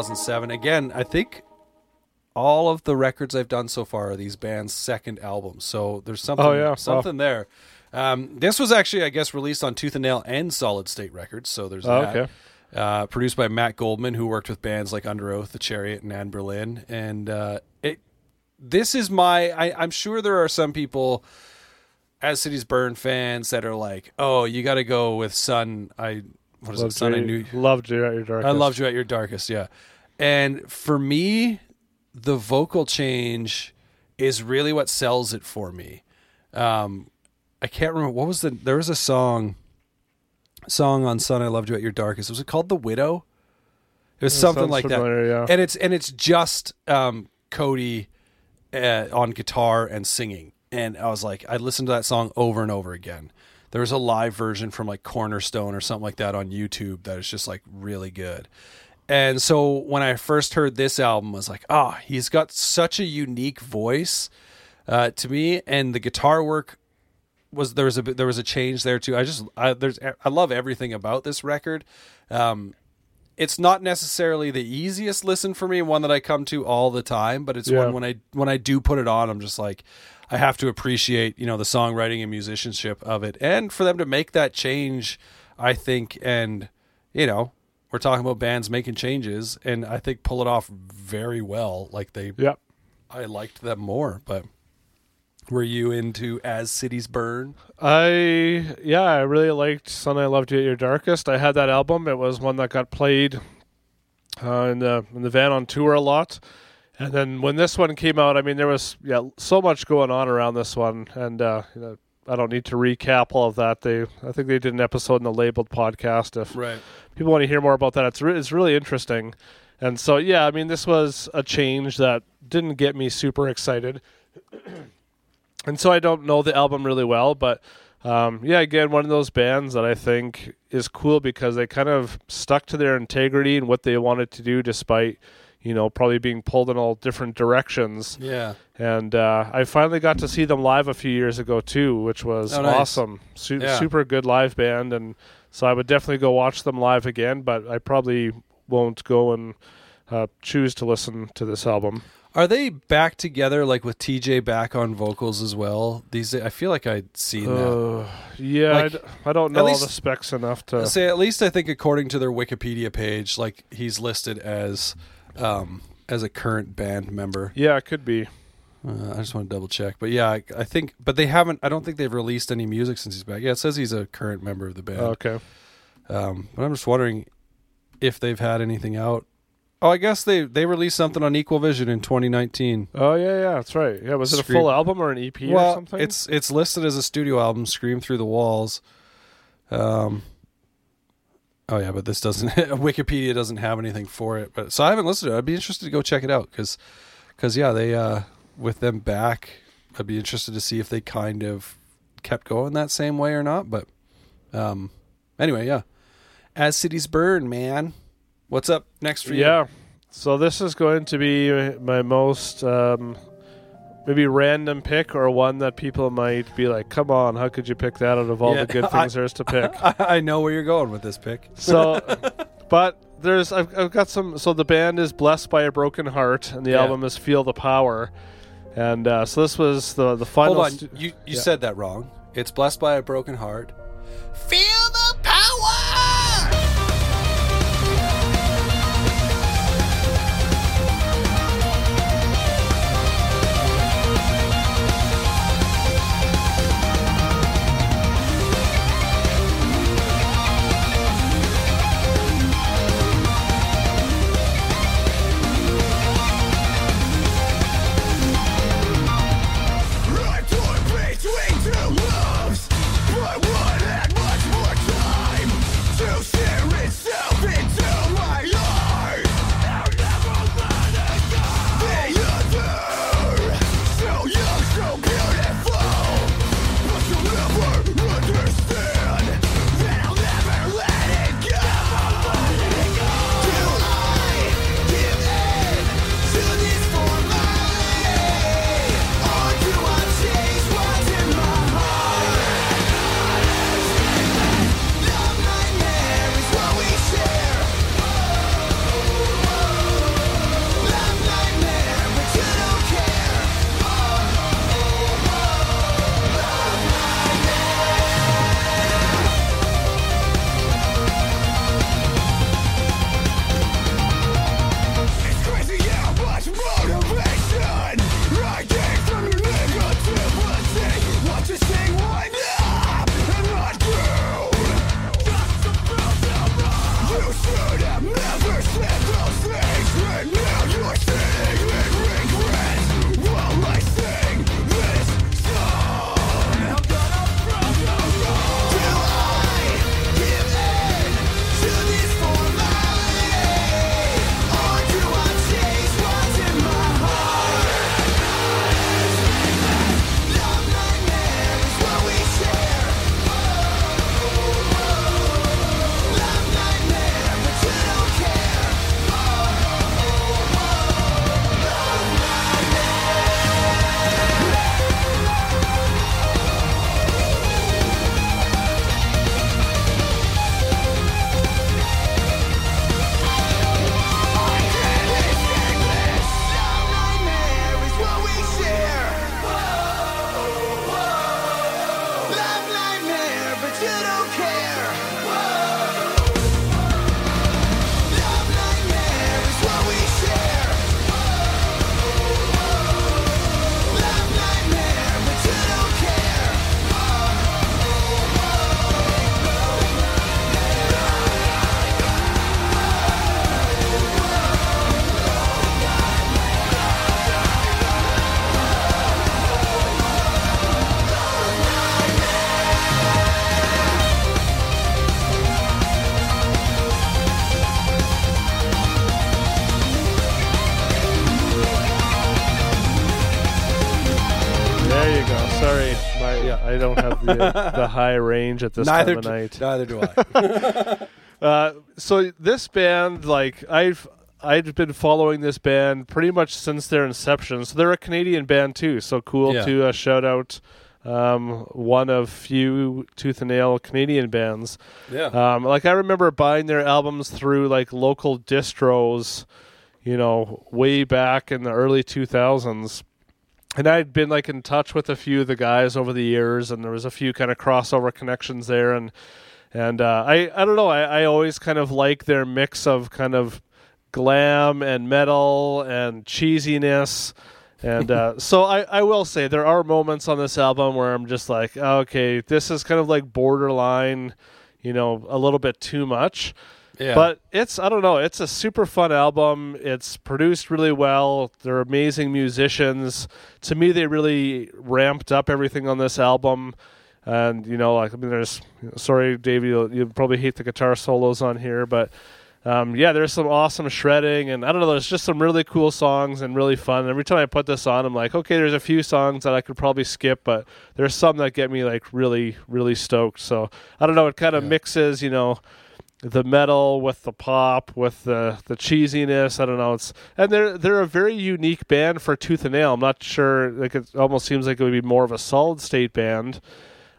2007. Again, I think all of the records I've done so far are these bands' second albums. So there's something Oh, yeah. Wow. something there. Um, this was actually, I guess, released on Tooth and Nail and Solid State Records. So there's Oh, that. okay. Uh, produced by Matt Goldman, who worked with bands like Underoath, The Chariot, and Anberlin. And uh, it, this is my. I, I'm sure there are some people, as Cities Burn fans, that are like, "Oh, you got to go with Son." I what is it? Loved Son I you, loved you at your darkest. I loved you at your darkest, yeah. And for me, the vocal change is really what sells it for me. Um, I can't remember what was the. There was a song, song on "Son I Loved You at Your Darkest." Was it called "The Widow"? It was That something like familiar, that. yeah. And it's and it's just um, Cody uh, on guitar and singing. And I was like, I listened to that song over and over again. There was a live version from like Cornerstone or something like that on YouTube that is just like really good. And so when I first heard this album, I was like, ah, he's got such a unique voice uh, to me, and the guitar work was there was a there was a change there too. I just I, there's I love everything about this record. Um, it's not necessarily the easiest listen for me, one that I come to all the time, but it's Yeah. one when I when I do put it on, I'm just like I have to appreciate you know the songwriting and musicianship of it, and for them to make that change, I think, and you know we're talking about bands making changes, and I think pull it off very well. Like they, Yep. I liked them more, but. Were you into As Cities Burn? I yeah, I really liked "Son I Loved You at Your Darkest." I had that album. It was one that got played uh, in the in the van on tour a lot. And then when this one came out, I mean, there was yeah so much going on around this one, and uh, you know, I don't need to recap all of that. They I think they did an episode in the labeled podcast. If Right. people want to hear more about that, it's re- it's really interesting. And so yeah, I mean, this was a change that didn't get me super excited. and so I don't know the album really well, but um, yeah, again, one of those bands that I think is cool because they kind of stuck to their integrity and what they wanted to do, despite you know probably being pulled in all different directions. Yeah. And uh, I finally got to see them live a few years ago too, which was Oh, nice. awesome. Su- Yeah. Super good live band, and so I would definitely go watch them live again. But I probably won't go and uh, choose to listen to this album. Are they back together, like with TJ back on vocals as well? These, I feel like I'd seen that. Uh, yeah, I Like, d- I, don't know least- all the specs enough to. Say at least I think according to their Wikipedia page, like he's listed as um, as a current band member. Yeah, it could be. Uh, I just want to double check, but yeah, I, I think, but they haven't. I don't think they've released any music since he's back. Yeah, it says he's a current member of the band. Okay. Um, but I'm just wondering if they've had anything out. Oh, I guess they they released something on Equal Vision in 2019. Oh yeah, yeah, that's right. Yeah, was it a Scream- full album or an EP or well, something? it's it's listed as a studio album, "Scream Through the Walls." Um. Oh yeah, but this doesn't. Wikipedia doesn't have anything for it. But so I haven't listened to it. I'd be interested to go check it out because, because yeah, they uh with them back, I'd be interested to see if they kind of kept going that same way or not. But um, anyway, yeah. As cities burn, man. What's up next for you? Yeah. So this is going to be my most um, maybe random pick or one that people might be like, "Come on, how could you pick that out of all Yeah, the good I- things there is to pick?" I, I know where you're going with this pick. so, but there's I've, I've got some. So the band is Blessed by a Broken Heart, and the Yeah. album is Feel the Power. And uh, so this was the the final. Hold on, you you Yeah. said that wrong. It's blessed by a broken heart. Feel the power. The, the high range at this neither, time of do, night. neither do I. Uh, so this band, like I've I've been following this band pretty much since their inception. So they're a Canadian band too. So cool Yeah. to uh, shout out um, one of few Tooth and Nail Canadian bands. yeah. Um, like I remember buying their albums through like local distros, you know, way back in the early 2000s. And I'd been like in touch with a few of the guys over the years, and there was a few kind of crossover connections there. And and uh, I I don't know, I, I always kind of like their mix of kind of glam and metal and cheesiness. And uh, so I, I will say there are moments on this album where I'm just like, okay, this is kind of like borderline, you know, a little bit too much. Yeah. But it's I don't know, it's a super fun album. It's produced really well. They're amazing musicians. To me they really ramped up everything on this album. And you know, like I mean there's sorry Dave, you'll, you'll probably hate the guitar solos on here, but um, yeah, there's some awesome shredding, and I don't know. There's just some really cool songs and really fun. Every time I put this on, I'm like, okay, there's a few songs that I could probably skip, but there's some that get me like really, really stoked. So I don't know. It kind of Yeah. mixes, you know, the metal with the pop with the the cheesiness. I don't know. It's and they're they're a very unique band for Tooth and Nail. I'm not sure. Like it almost seems like it would be more of a solid state band.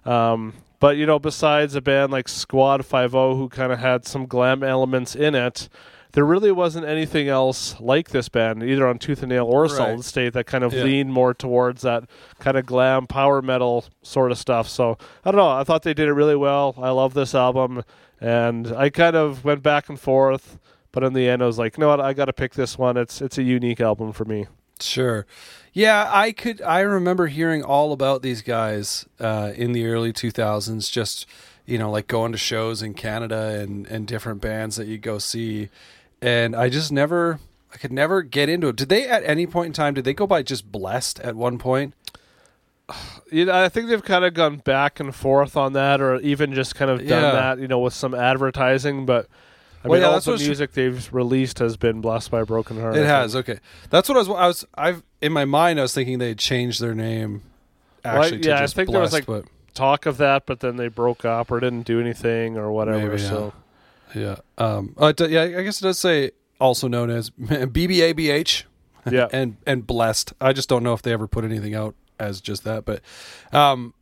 Um, but you know, besides a band like Squad Five O, who kind of had some glam elements in it, there really wasn't anything else like this band, either on Tooth and Nail or Right. Solid State, that kind of Yeah. leaned more towards that kind of glam power metal sort of stuff. So I don't know. I thought they did it really well. I love this album, and I kind of went back and forth. But in the end, I was like, you know what? I got to pick this one. It's it's a unique album for me. Sure. Yeah, I could. I remember hearing all about these guys uh, in the early 2000s. Just you know, like going to shows in Canada and and different bands that you go see, and I just never. I could never get into it. Did they at any point in time? Did they go by just blessed at one point? You know, I think they've kind of gone back and forth on that, or even just kind of done Yeah. that, you know, with some advertising. But I Well, mean, yeah, all the music they've released has been blessed by a broken heart. I It has. Okay, that's what I was. I was. I've in my mind. I was thinking they changed their name. Well, Actually, to yeah, I think there was, blessed, like, talk of that, but then they broke up or didn't do anything or whatever. Maybe. So but yeah. Um. uh, yeah. I guess it does say also known as BBABH. yeah, and and blessed. I just don't know if they ever put anything out as just that, but um,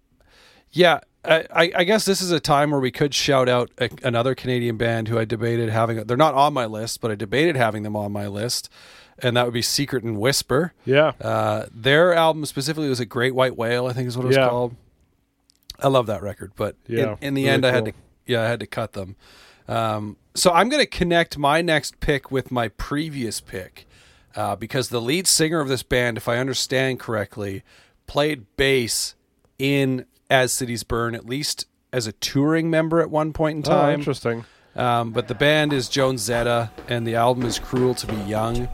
yeah. I, I guess this is a time where we could shout out a, another Canadian band who I debated having. They're not on my list, but I debated having them on my list, and that would be Secret and Whisper. yeah, Uh, their album specifically was a Great White Whale, I think is what it was Yeah. called. I love that record, but Yeah, in, in the really end, I had to yeah, I had to cut them. Um, so I'm going to connect my next pick with my previous pick uh, because the lead singer of this band, if I understand correctly, played bass in As Cities Burn, at least as a touring member at one point in oh, time. interesting. Um, but the band is Jonezetta, and the album is Cruel to Be Young.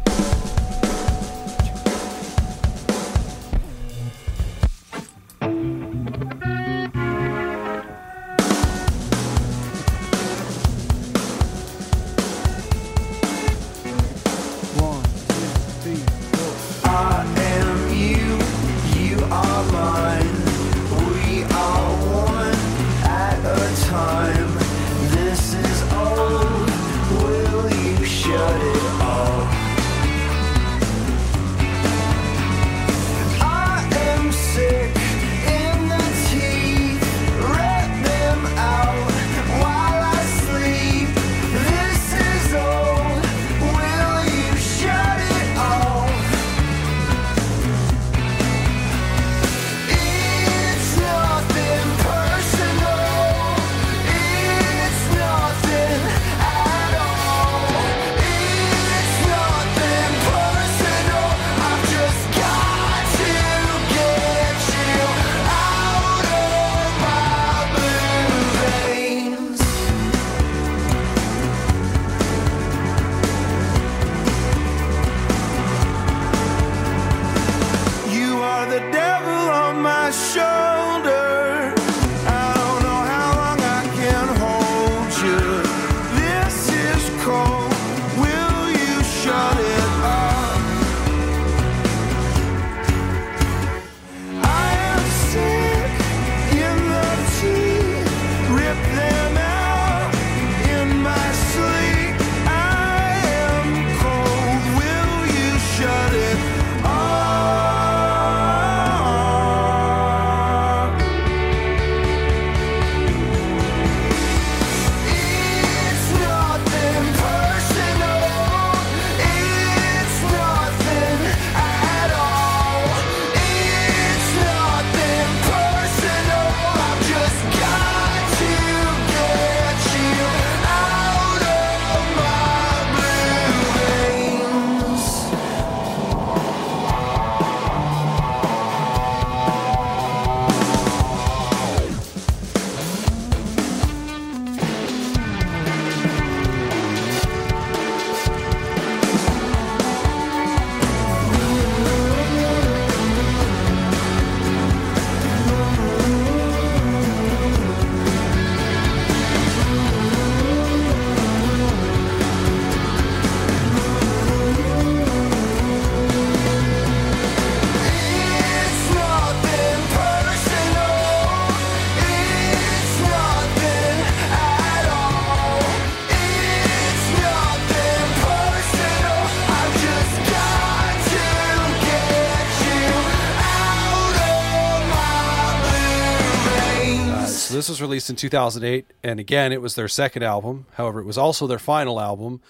Was released in 2008, and again, it was their second album. However, it was also their final album,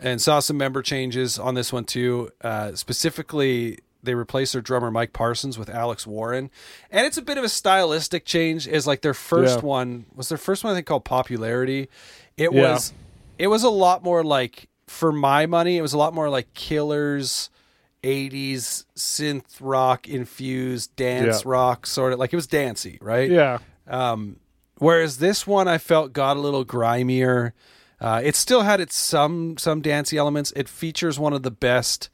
and saw some member changes on this one too. Uh, specifically, they replaced their drummer Mike Parsons with Alex Warren, and it's a bit of a stylistic change. Is like their first Yeah. one was their first one I think called Popularity. It Yeah. was it was a lot more like for my money, it was a lot more like Killers. 80s synth rock infused dance Yeah. rock sort of like it was dancey, right? Yeah. Um, whereas this one I felt got a little grimier. Uh, it still had its some some dancey elements. It features one of the best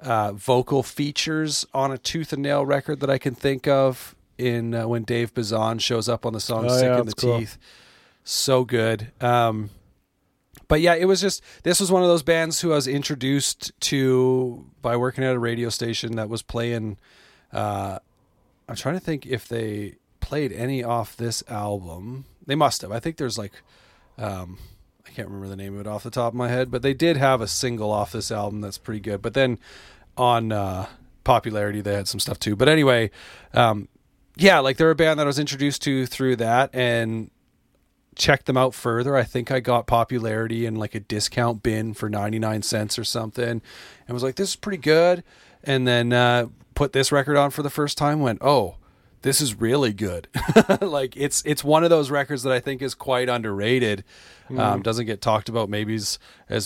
uh, vocal features on a Tooth and Nail record that I can think of. In uh, when Dave Bazan shows up on the song Oh, "Sick yeah, in the cool. Teeth," so good. Um, but yeah, it was just this was one of those bands who I was introduced to by working at a radio station that was playing. Uh, I'm trying to think if they played any off this album. They must have. I think there's like, um, I can't remember the name of it off the top of my head, but they did have a single off this album that's pretty good. But then on uh, popularity, they had some stuff too. But anyway, um, yeah, like they're a band that I was introduced to through that and checked them out further. I think I got popularity in like a discount bin for 99 cents or something and was like, this is pretty good. And then uh, put this record on for the first time, went, oh, this is really good. like it's it's one of those records that I think is quite underrated. Um, doesn't get talked about maybe as,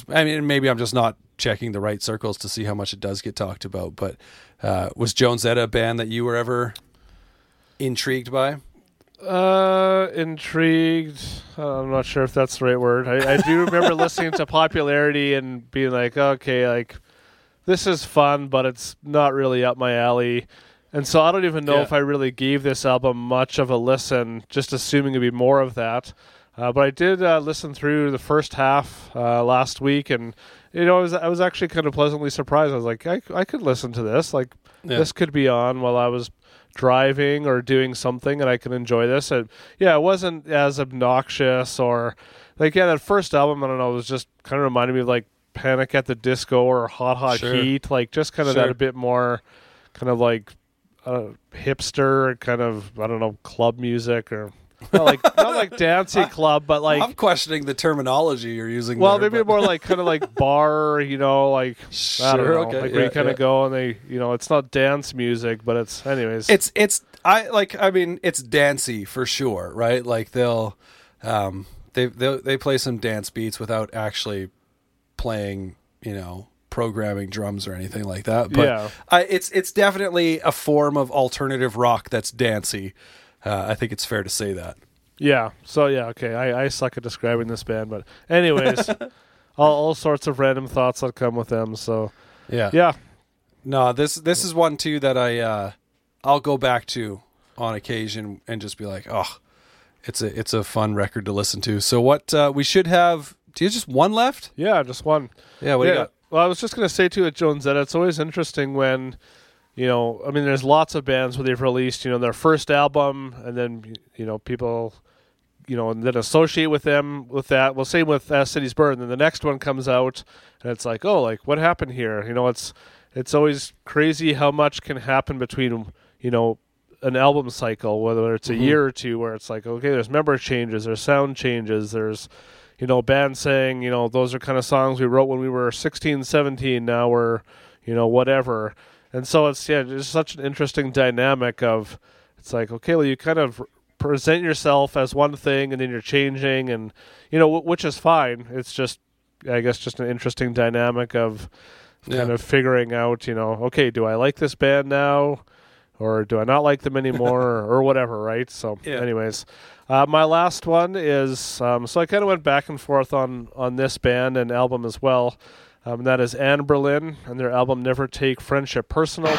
I mean maybe I'm just not checking the right circles to see how much it does get talked about. But uh, was Jonezetta a band that you were ever intrigued by? Uh, intrigued. Uh, I'm not sure if that's the right word. I, I do remember listening to popularity and being like, okay, like this is fun, but it's not really up my alley. And so I don't even know Yeah. if I really gave this album much of a listen, just assuming it'd be more of that. Uh, but I did uh, listen through the first half uh, last week, and you know, I was I was actually kind of pleasantly surprised. I was like, I, I could listen to this. Like, Yeah. this could be on while I was driving or doing something, and I can enjoy this. And yeah, it wasn't as obnoxious or like yeah, that first album. I don't know, it was just kind of reminded me of like Panic at the Disco or Hot Hot Sure. Heat, like just kind of Sure. that a bit more kind of like uh, hipster, kind of I don't know, club music or not like not like dancey club, but like I'm questioning the terminology you're using. well, there, maybe but- more like kind of like bar, you know, like I don't know, okay, like where you kind of go and they, you know, it's not dance music, but it's anyways. it's it's I like I mean it's dancey for sure, right? Like they'll um they they they play some dance beats without actually playing, you know, programming drums or anything like that. But Yeah. I, it's it's definitely a form of alternative rock that's dancey. Uh, I think it's fair to say that. yeah. So yeah, okay. I, I suck at describing this band, but anyways, all, all sorts of random thoughts that come with them. So Yeah. yeah, No, this this is one too that I uh I'll go back to on occasion and just be like, "Oh, it's a it's a fun record to listen to." So what uh we should have do you have just one left? yeah, just one. Yeah, what do you got? Well, I was just gonna say too at Jones that it's always interesting when, you know, I mean, there's lots of bands where they've released, you know, their first album, and then you know people, you know, and then associate with them with that. Well, same with uh, Cities Burn. Then the next one comes out, and it's like, oh, like what happened here? You know, it's it's always crazy how much can happen between you know an album cycle, whether it's a year or two, where it's like, okay, there's member changes, there's sound changes, there's you know, bands saying, you know, those are kind of songs we wrote when we were 16, 17, now we're, you know, whatever. And so it's, yeah, it's such an interesting dynamic of, it's like, okay, well, you kind of present yourself as one thing and then you're changing and, you know, w- which is fine. It's just, I guess, just an interesting dynamic of kind Yeah. of figuring out, you know, okay, do I like this band now? Or do I not like them anymore, or, or whatever, right? So, Yeah. anyways, uh, my last one is um, so I kind of went back and forth on on this band and album as well. Um, that is Anberlin and their album Never Take Friendship Personal.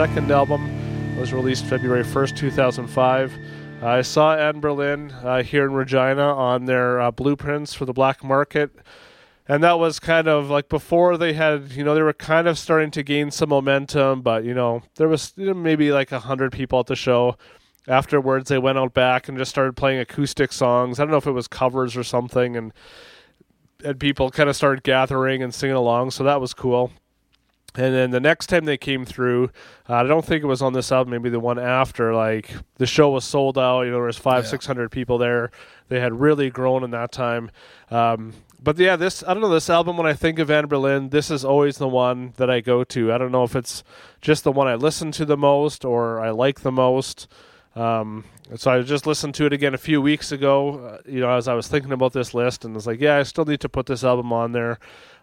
Second album. Was released February 1st, 2005. I saw Anberlin uh, here in Regina on their uh, blueprints for the black market. And that was kind of like before they had, you know, they were kind of starting to gain some momentum, but, you know, there was you know, maybe like a 100 people at the show. Afterwards, they went out back and just started playing acoustic songs. I don't know if it was covers or something. And, and people kind of started gathering and singing along. So that was cool. And then the next time they came through, uh, I don't think it was on this album, maybe the one after. Like the show was sold out. You know, there was five, Yeah. six hundred people there. They had really grown in that time. Um, but yeah, this I don't know this album. When I think of Anberlin, this is always the one that I go to. I don't know if it's just the one I listen to the most or I like the most. Um, so I just listened to it again a few weeks ago. Uh, you know, as I was thinking about this list, and was like, yeah, I still need to put this album on there.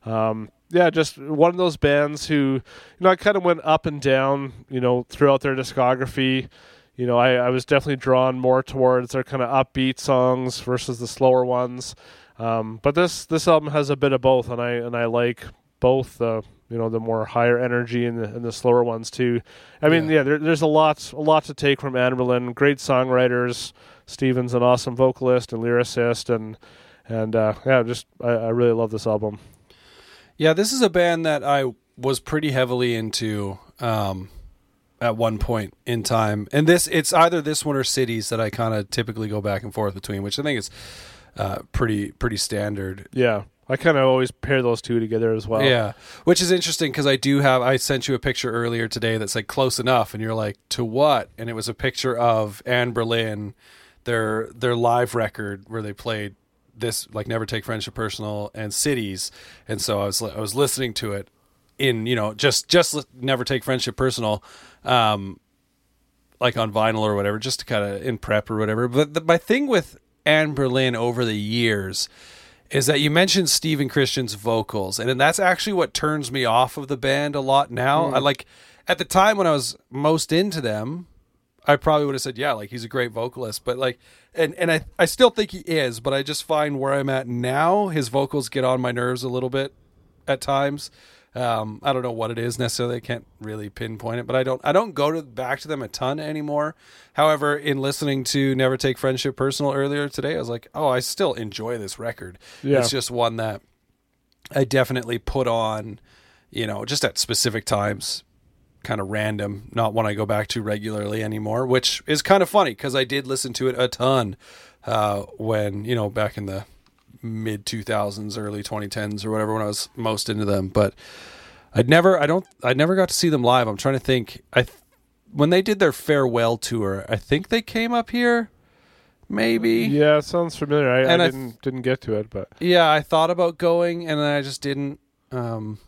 Um, yeah, just one of those bands who, you know, I kind of went up and down, you know, throughout their discography. You know, I, I was definitely drawn more towards their kind of upbeat songs versus the slower ones. Um, but this this album has a bit of both, and I and I like both the you know the more higher energy and the, and the slower ones too. I mean, Yeah. yeah, there, there's a lot a lot to take from Anberlin. Great songwriters. Stephen's an awesome vocalist and lyricist, and and uh, yeah, just I, I really love this album. Yeah, this is a band that I was pretty heavily into um, at one point in time, and this it's either this one or Cities that I kind of typically go back and forth between, which I think is uh, pretty pretty standard. Yeah, I kind of always pair those two together as well. Yeah, which is interesting because I do have. I sent you a picture earlier today that's like close enough, and you're like, to what? And it was a picture of Anberlin, their their live record where they played this like Never Take Friendship Personal and Cities, and so I was I was listening to it in you know just just Never Take Friendship Personal, um, like on vinyl or whatever, just to kind of in prep or whatever. But the, my thing with Anberlin over the years is that you mentioned Stephen Christian's vocals, and that's actually what turns me off of the band a lot now. I like at the time when I was most into them, I probably would have said, yeah, like he's a great vocalist, but like, and and I I still think he is, but I just find where I'm at now, his vocals get on my nerves a little bit at times. Um, I don't know what it is necessarily. I can't really pinpoint it, but I don't I don't go to back to them a ton anymore. However, in listening to Never Take Friendship Personal earlier today, I was like, oh, I still enjoy this record. Yeah. It's just one that I definitely put on, you know, just at specific times, kind of random, not one I go back to regularly anymore, which is kind of funny because I did listen to it a ton uh, when, you know, back in the mid 2000s, early 2010s or whatever when I was most into them. But I'd never, I don't, I never got to see them live. I'm trying to think. I, th- when they did their farewell tour, I think they came up here, maybe. Yeah, it sounds familiar. I I didn't didn't get to it, but Yeah, I thought about going and then I just didn't um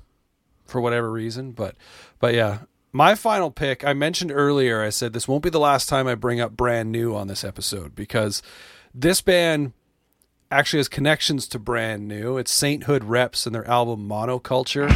for whatever reason, but but yeah. My final pick, I mentioned earlier, I said this won't be the last time I bring up brand new on this episode because this band actually has connections to brand new. It's Sainthood Reps and their album Monoculture.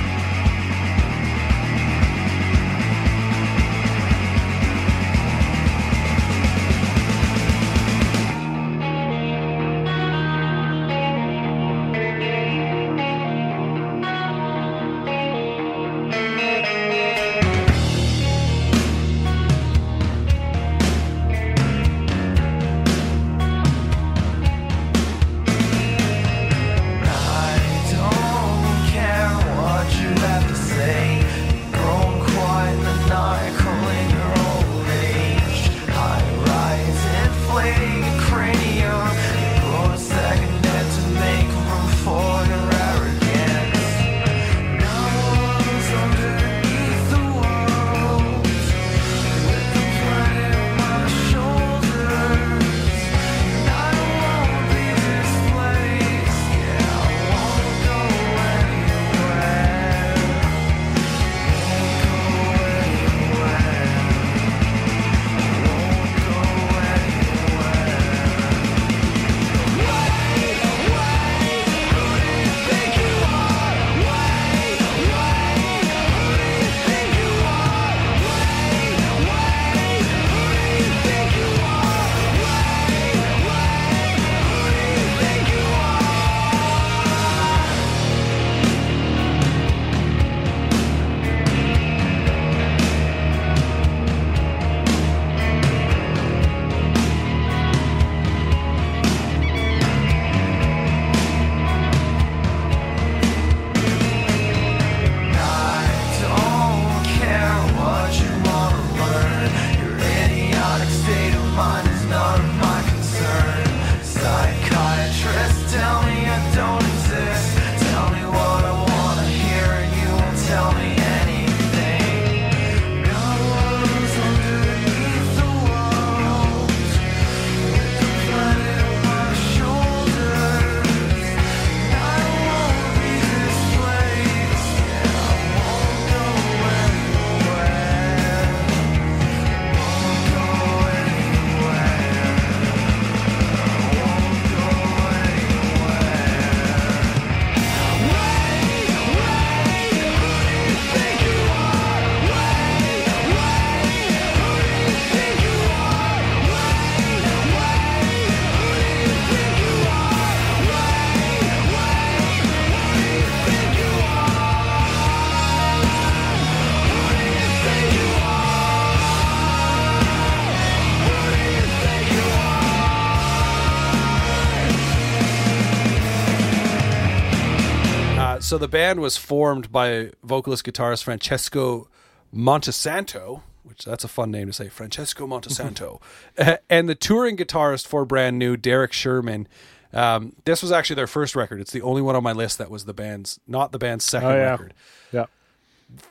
So the band was formed by vocalist guitarist Francesco Montesanto, which that's a fun name to say, Francesco Montesanto, and the touring guitarist for Brand New, Derrick Sherman. Um, this was actually their first record. It's the only one on my list that was the band's, not the band's second Oh, yeah. record. Yeah.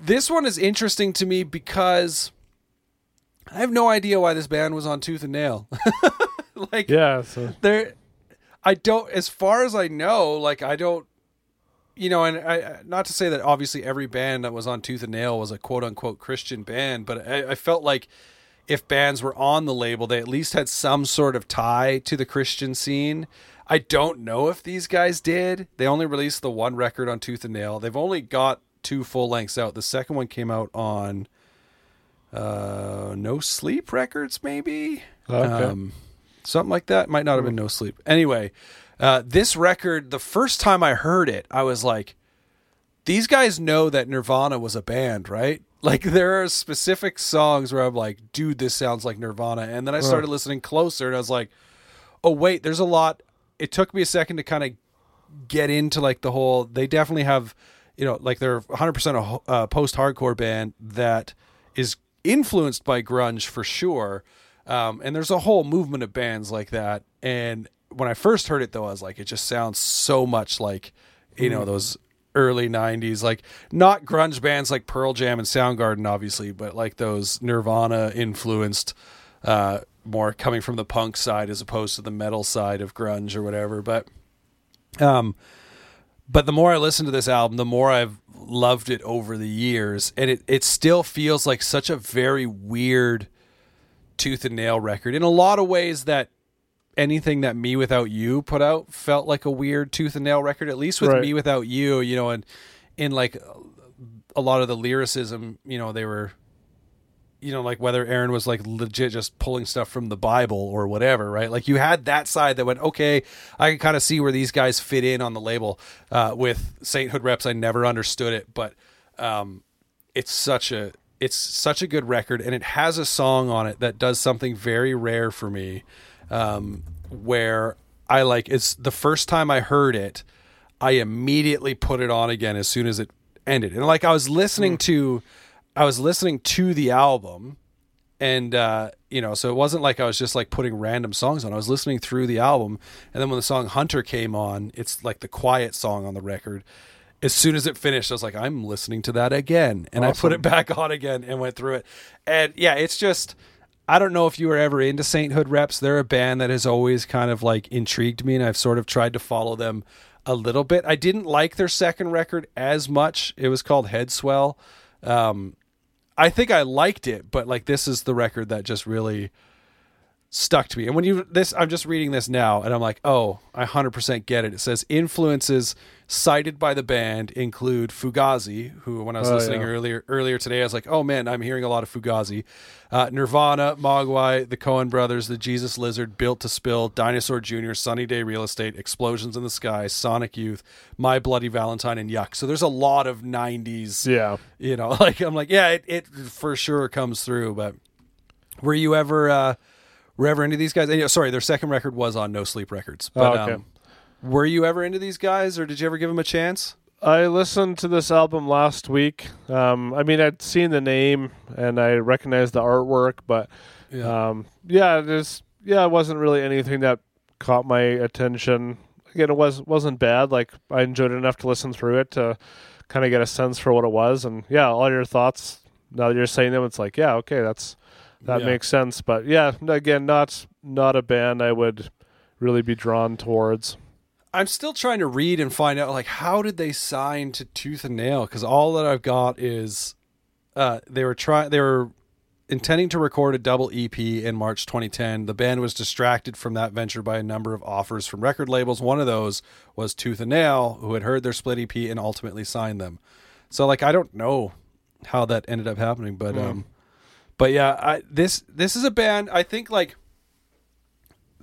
This one is interesting to me because I have no idea why this band was on Tooth and Nail. like, Yeah. So there i don't as far as i know like i don't you know and i not to say that obviously every band that was on tooth and nail was a quote unquote christian band but i, I felt like if bands were on the label they at least had some sort of tie to the christian scene i don't know if these guys did they only released the one record on tooth and nail they've only got two full lengths out the second one came out on uh no sleep records maybe Okay. um, something like that. Might not have been No Sleep. Anyway, uh, this record, the first time I heard it, I was like, these guys know that Nirvana was a band, right? Like there are specific songs where I'm like, dude, this sounds like Nirvana. And then I started listening closer and I was like, oh, wait, there's a lot. It took me a second to kind of get into like the whole, they definitely have, you know, like they're 100% a uh, post hardcore band that is influenced by grunge for sure. Um, and there's a whole movement of bands like that. And when I first heard it, though, I was like, it just sounds so much like, you know, those early 90s, like not grunge bands like Pearl Jam and Soundgarden, obviously, but like those Nirvana influenced, uh, more coming from the punk side as opposed to the metal side of grunge or whatever. But, um, but the more I listen to this album, the more I've loved it over the years, and it it still feels like such a very weird tooth and nail record in a lot of ways that anything that me without you put out felt like a weird tooth and nail record at least with Right. me without you you know and in like a lot of the lyricism you know they were you know like whether aaron was like legit just pulling stuff from the bible or whatever right like you had that side that went okay i can kind of see where these guys fit in on the label uh, with sainthood reps i never understood it but um, it's such a it's such a good record and it has a song on it that does something very rare for me um, where i like it's the first time i heard it i immediately put it on again as soon as it ended. And like i was listening to i was listening to the album and uh, you know so it wasn't like i was just like putting random songs on. I was listening through the album and then when the song hunter came on it's like the quiet song on the record. As soon as it finished i was like i'm listening to that again. And i put it back on again and went through it. And yeah it's just i don't know if you were ever into sainthood reps they're a band that has always kind of like intrigued me and i've sort of tried to follow them a little bit i didn't like their second record as much it was called head swell um, I think I liked it, but like this is the record that just really stuck to me. And when you this I'm just reading this now and I'm like, "Oh, I 100% get it." It says influences cited by the band include Fugazi, who when I was Oh, listening yeah. earlier earlier today I was like, "Oh man, I'm hearing a lot of Fugazi." Uh, Nirvana, Mogwai, the Coen brothers, the Jesus Lizard, Built to Spill, Dinosaur Jr., Sunny Day Real Estate, Explosions in the Sky, Sonic Youth, My Bloody Valentine and Yuck. So there's a lot of 90s yeah. you know like i'm like yeah it, it for sure comes through but were you ever uh were ever into these guys and, you know, sorry their second record was on no sleep records but Oh, okay. um were you ever into these guys or did you ever give them a chance I listened to this album last week. Um, I mean, I'd seen the name and I recognized the artwork, but Yeah. um, yeah, there's yeah, it wasn't really anything that caught my attention. Again, it was wasn't bad. Like I enjoyed it enough to listen through it to kind of get a sense for what it was. And yeah, all your thoughts now that you're saying them, it's like yeah, okay, that's that Yeah. makes sense. But yeah, again, not not a band I would really be drawn towards. I'm still trying to read and find out like how did they sign to tooth and nail because all that i've got is uh they were trying they were intending to record a double EP in March 2010. The band was distracted from that venture by a number of offers from record labels. One of those was Tooth and Nail, who had heard their split EP and ultimately signed them. So like I don't know how that ended up happening, but um but yeah, I this this is a band I think like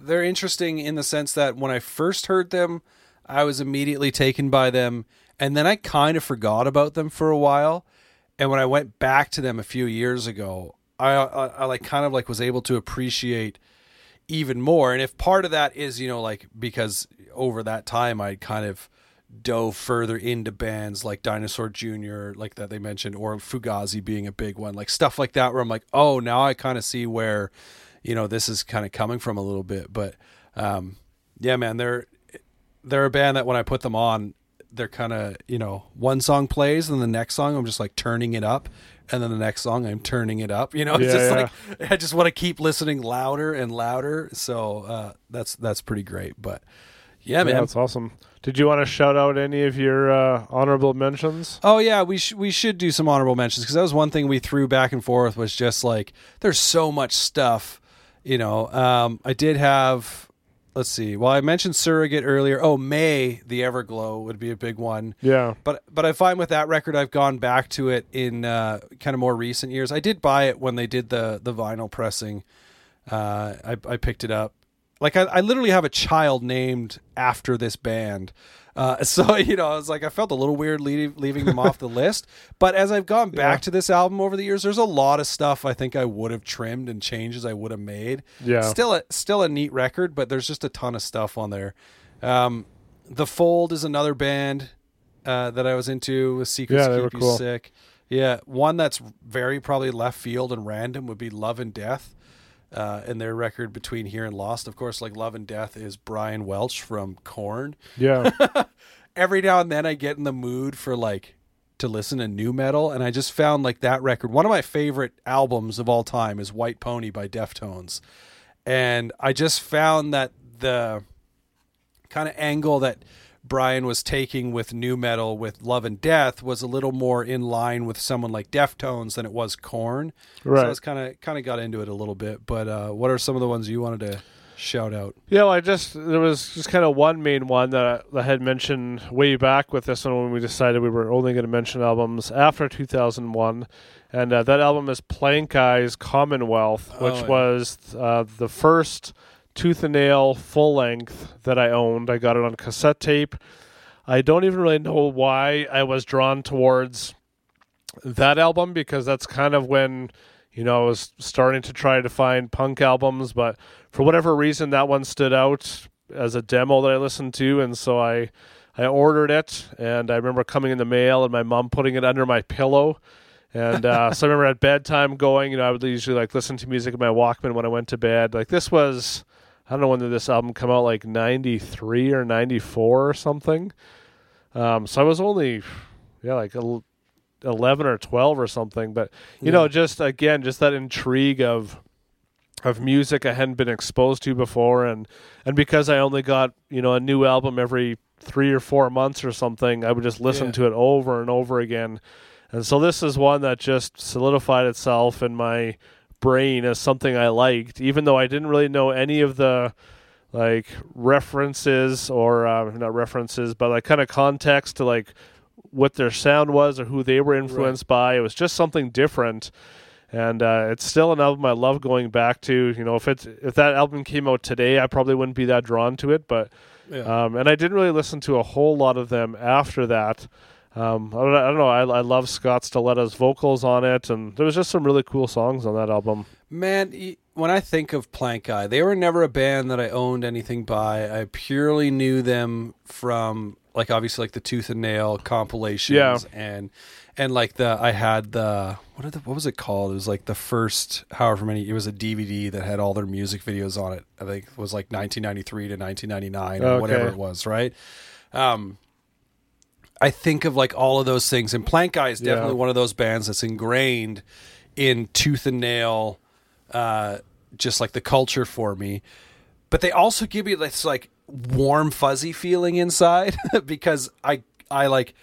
they're interesting in the sense that when I first heard them, I was immediately taken by them, and then I kind of forgot about them for a while. And when I went back to them a few years ago, I, I, I like kind of like was able to appreciate even more. And if part of that is you know like because over that time I kind of dove further into bands like Dinosaur Jr., like that they mentioned, or Fugazi being a big one, like stuff like that, where I'm like, oh, now I kind of see where, you know, this is kind of coming from a little bit. But um, yeah, man, they're they're a band that when I put them on, they're kind of you know one song plays and the next song I'm just like turning it up, and then the next song I'm turning it up. You know, it's Yeah, just yeah. like I just want to keep listening louder and louder. So uh, that's that's pretty great. But yeah, Yeah, man. that's awesome. Did you want to shout out any of your uh, honorable mentions? Oh yeah, we sh- we should do some honorable mentions because that was one thing we threw back and forth was just like there's so much stuff, you know. Um, I did have, let's see. Well, I mentioned Surrogate earlier. Oh, Mae the Everglow would be a big one. Yeah. But but I find with that record, I've gone back to it in uh, kind of more recent years. I did buy it when they did the the vinyl pressing. Uh, I I picked it up. Like I, I literally have a child named after this band. Uh, so you know, I was like, I felt a little weird leaving leaving them off the list. But as I've gone back Yeah. to this album over the years, there's a lot of stuff I think I would have trimmed and changes I would have made. Yeah. Still a still a neat record, but there's just a ton of stuff on there. Um, the Fold is another band uh, that I was into with Secrets Yeah, Keep You cool. Sick. Yeah, one that's very probably left field and random would be Love and Death. Uh, and their record between here and Lost, of course, like Love and Death is Brian Welch from Korn. Yeah. Every now and then I get in the mood for like to listen to nu metal, and I just found like that record. One of my favorite albums of all time is White Pony by Deftones, and I just found that the kind of angle that Brian was taking with nu metal with Love and Death was a little more in line with someone like Deftones than it was Korn. So Right. I was kind of kind of got into it a little bit. But uh, what are some of the ones you wanted to shout out? Yeah, I just there was just kind of one main one that I, I had mentioned way back with this one when we decided we were only going to mention albums after 2001, and uh, that album is Plankeye's Commonwealth, which Oh, yeah. was uh, the first Tooth and Nail full length that I owned. I got it on cassette tape. I don't even really know why I was drawn towards that album because that's kind of when you know I was starting to try to find punk albums, but for whatever reason that one stood out as a demo that I listened to, and so I I ordered it, and I remember coming in the mail and my mom putting it under my pillow. And uh, so I remember at bedtime going, you know, I would usually like listen to music in my Walkman when I went to bed. Like this was, I don't know when did this album come out, like '93 or '94 or something. Um, so I was only, yeah, like 11 or 12 or something. But, you know, just again, just that intrigue of, of music I hadn't been exposed to before. And, and because I only got, you know, a new album every three or four months or something, I would just listen Yeah. to it over and over again. And so this is one that just solidified itself in my brain as something I liked, even though I didn't really know any of the like references or uh, not references, but like kind of context to like what their sound was or who they were influenced by. It was just something different, and uh, it's still an album I love going back to. You know, if it's if that album came out today, I probably wouldn't be that drawn to it, but Yeah. um, and I didn't really listen to a whole lot of them after that. Um, I, don't, I don't know. I, I love Scott Silletta's vocals on it, and there was just some really cool songs on that album. Man, when I think of Plankeye, they were never a band that I owned anything by. I purely knew them from like obviously like the Tooth and Nail compilations Yeah. and and like the I had the what the, what was it called? It was like the first however many it was a DVD that had all their music videos on it. I think it was like 1993 to 1999 or Okay. whatever it was, right? Um I think of like all of those things, and Plankeye is Yeah. definitely one of those bands that's ingrained in tooth and nail, uh, just like the culture for me. But they also give me this like warm, fuzzy feeling inside because I I like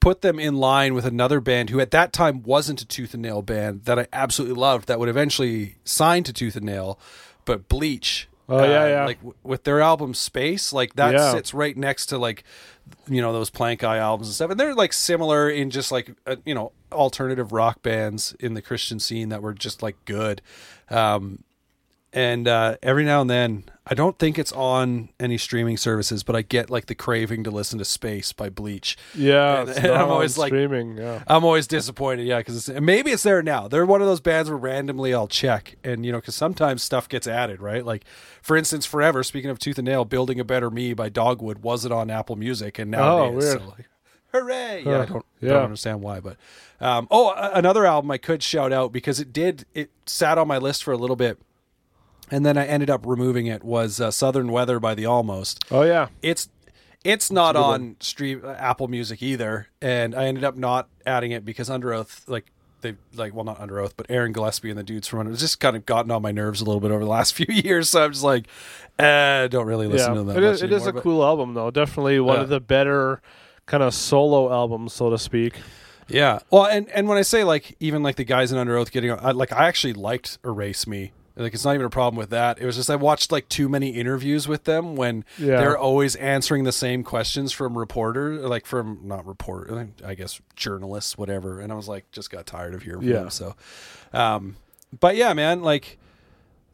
put them in line with another band who at that time wasn't a tooth and nail band that I absolutely loved that would eventually sign to Tooth and Nail, but Bleach. Uh, Oh, yeah, yeah. Like w- with their album Space, like that Yeah. sits right next to like you know those Plankeye albums and stuff, and they're like similar in just like uh, you know alternative rock bands in the Christian scene that were just like good. Um, and uh, every now and then, I don't think it's on any streaming services, but I get like the craving to listen to Space by Bleach. Yeah, And- and I'm always like- streaming. Yeah, I'm always disappointed, yeah, because maybe it's there now. They're one of those bands where randomly I'll check, and you know, because sometimes stuff gets added, right? Like, for instance, Forever. Speaking of Tooth and Nail, "Building a Better Me" by Dogwood wasn't on Apple Music, and now Oh, it is. weird. So, like, hooray! Yeah, I don't, Yeah. don't understand why, but um, oh, another album I could shout out because it did. It sat on my list for a little bit, and then I ended up removing it. Was uh, "Southern Weather" by the Almost oh yeah, it's it's not on stream uh, Apple Music either, and I ended up not adding it because Underoath, like they like well not Underoath, but Aaron Gillespie and the dudes from Under, it's just kind of gotten on my nerves a little bit over the last few years. So I'm just like, eh, don't really listen yeah. to them. It That is, is a but- cool album though. Definitely one Yeah. of the better kind of solo albums, so to speak. Yeah. Well, and and when I say like even like the guys in Underoath getting I, like I actually liked Erase Me. Like it's not even a problem with that. It was just I watched like too many interviews with them when Yeah. they're always answering the same questions from reporters, like from not reporter, I guess journalists, whatever. And I was like, just got tired of hearing Yeah. them. So, um, but yeah, man, like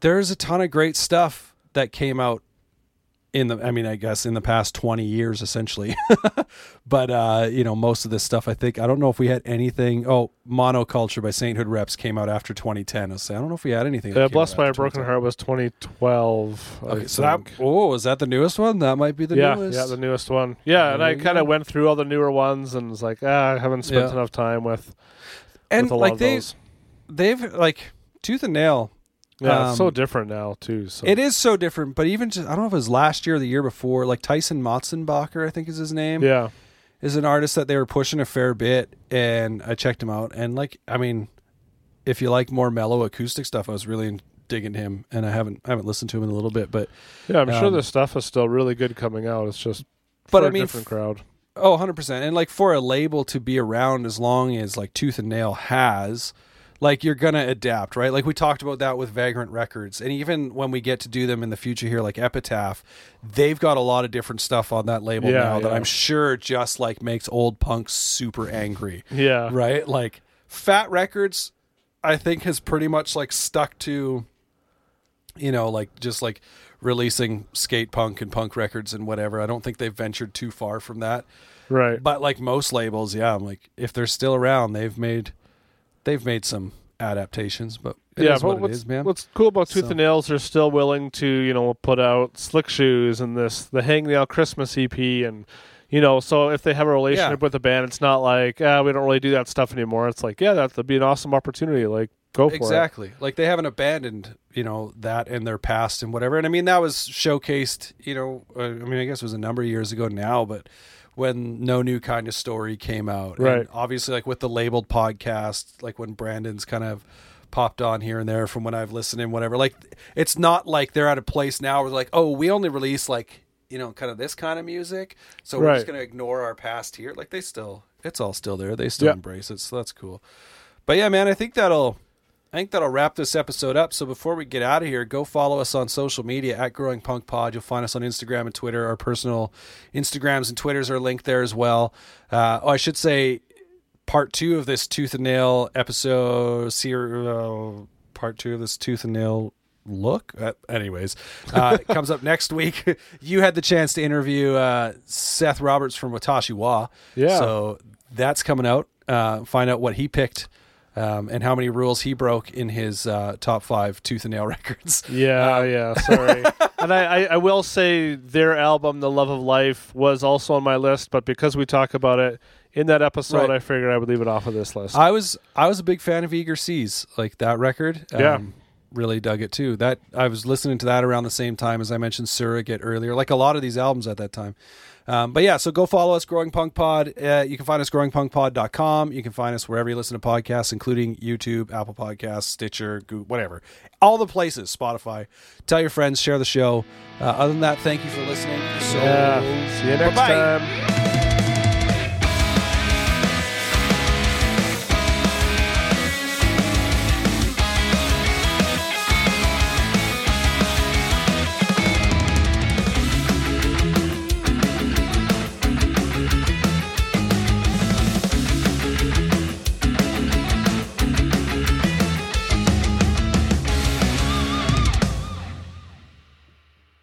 there's a ton of great stuff that came out in the I mean I guess in the past 20 years essentially. but uh you know most of this stuff I think I don't know if we had anything oh Monoculture by Sainthood Reps came out after 2010. I saying I don't know if we had anything. Uh, Blessed by a Broken Heart was 2012. Okay, so that oh is that the newest one? That might be the yeah, newest. yeah, the newest one. Yeah, and I kind of went through all the newer ones and was like, ah, I haven't spent Yeah. enough time with, and with like they those. they've like Tooth and Nail Yeah, it's so um, different now too. So It is so different, but even just I don't know if it was last year or the year before, like Tyson Motsenbocker, I think is his name. yeah, is an artist that they were pushing a fair bit, and I checked him out. And like, I mean, if you like more mellow acoustic stuff, I was really digging him. And I haven't I haven't listened to him in a little bit, but yeah, I'm sure Um, the stuff is still really good coming out. It's just, But for I a mean, different crowd. oh, 100 percent. And like for a label to be around as long as like Tooth and Nail has. Like you're gonna adapt, right? Like we talked about that with Vagrant Records, and even when we get to do them in the future here, like Epitaph, they've got a lot of different stuff on that label Yeah, now that. I'm sure just like makes old punks super angry. Yeah, right? Like Fat Records, I think has pretty much like stuck to, you know, like just like releasing skate punk and punk records and whatever. I don't think they've ventured too far from that. right. But like most labels, yeah, I'm like if they're still around, they've made they've made some adaptations, but it yeah, is but what what's, it is, man. what's cool about Tooth So- and Nails, they're still willing to, you know, put out Slick Shoes and this, the Hang Nail Christmas EP, and, you know, so if they have a relationship Yeah. with the band, it's not like, ah, we don't really do that stuff anymore. It's like, yeah, that'd be an awesome opportunity. Like, go for it. exactly like they haven't abandoned you know that in their past and whatever and i mean that was showcased you know uh, i mean i guess it was a number of years ago now but when no new kind of story came out. Right. and obviously like with the labeled podcast like when brandon's kind of popped on here and there from when i've listened and whatever like it's not like they're at a place now where like oh we only release like you know kind of this kind of music so we're just going to ignore our past here. Like they still it's all still there. They still Yeah. embrace it so that's cool. But yeah man i think that'll I think that'll wrap this episode up. So before we get out of here, go follow us on social media at Growing Punk Pod. You'll find us on Instagram and Twitter. Our personal Instagrams and Twitters are linked there as well. Uh, oh, I should say, part two of this Tooth and Nail episode, ser- uh, part two of this Tooth and Nail look. Uh, anyways, uh, comes up next week. you had the chance to interview uh, Seth Roberts from Watashi Wa. Yeah. So that's coming out. Uh, find out what he picked um, and how many rules he broke in his uh, top five tooth and nail records. Yeah, Um, yeah, sorry. and I, I, I will say their album, The Love of Life, was also on my list, but because we talk about it in that episode, Right. I figured I would leave it off of this list. I was I was a big fan of Eager Seas, like that record. Um, Yeah. really dug it too. That I was listening to that around the same time as I mentioned Surrogate earlier, like a lot of these albums at that time. Um, but yeah, so go follow us, Growing Punk Pod. Uh, you can find us growingpunkpod.com. You can find us wherever you listen to podcasts, including YouTube, Apple Podcasts, Stitcher, Google, whatever. All the places, Spotify. Tell your friends, share the show. Uh, other than that, thank you for listening. So, yeah. See you next Bye-bye. time.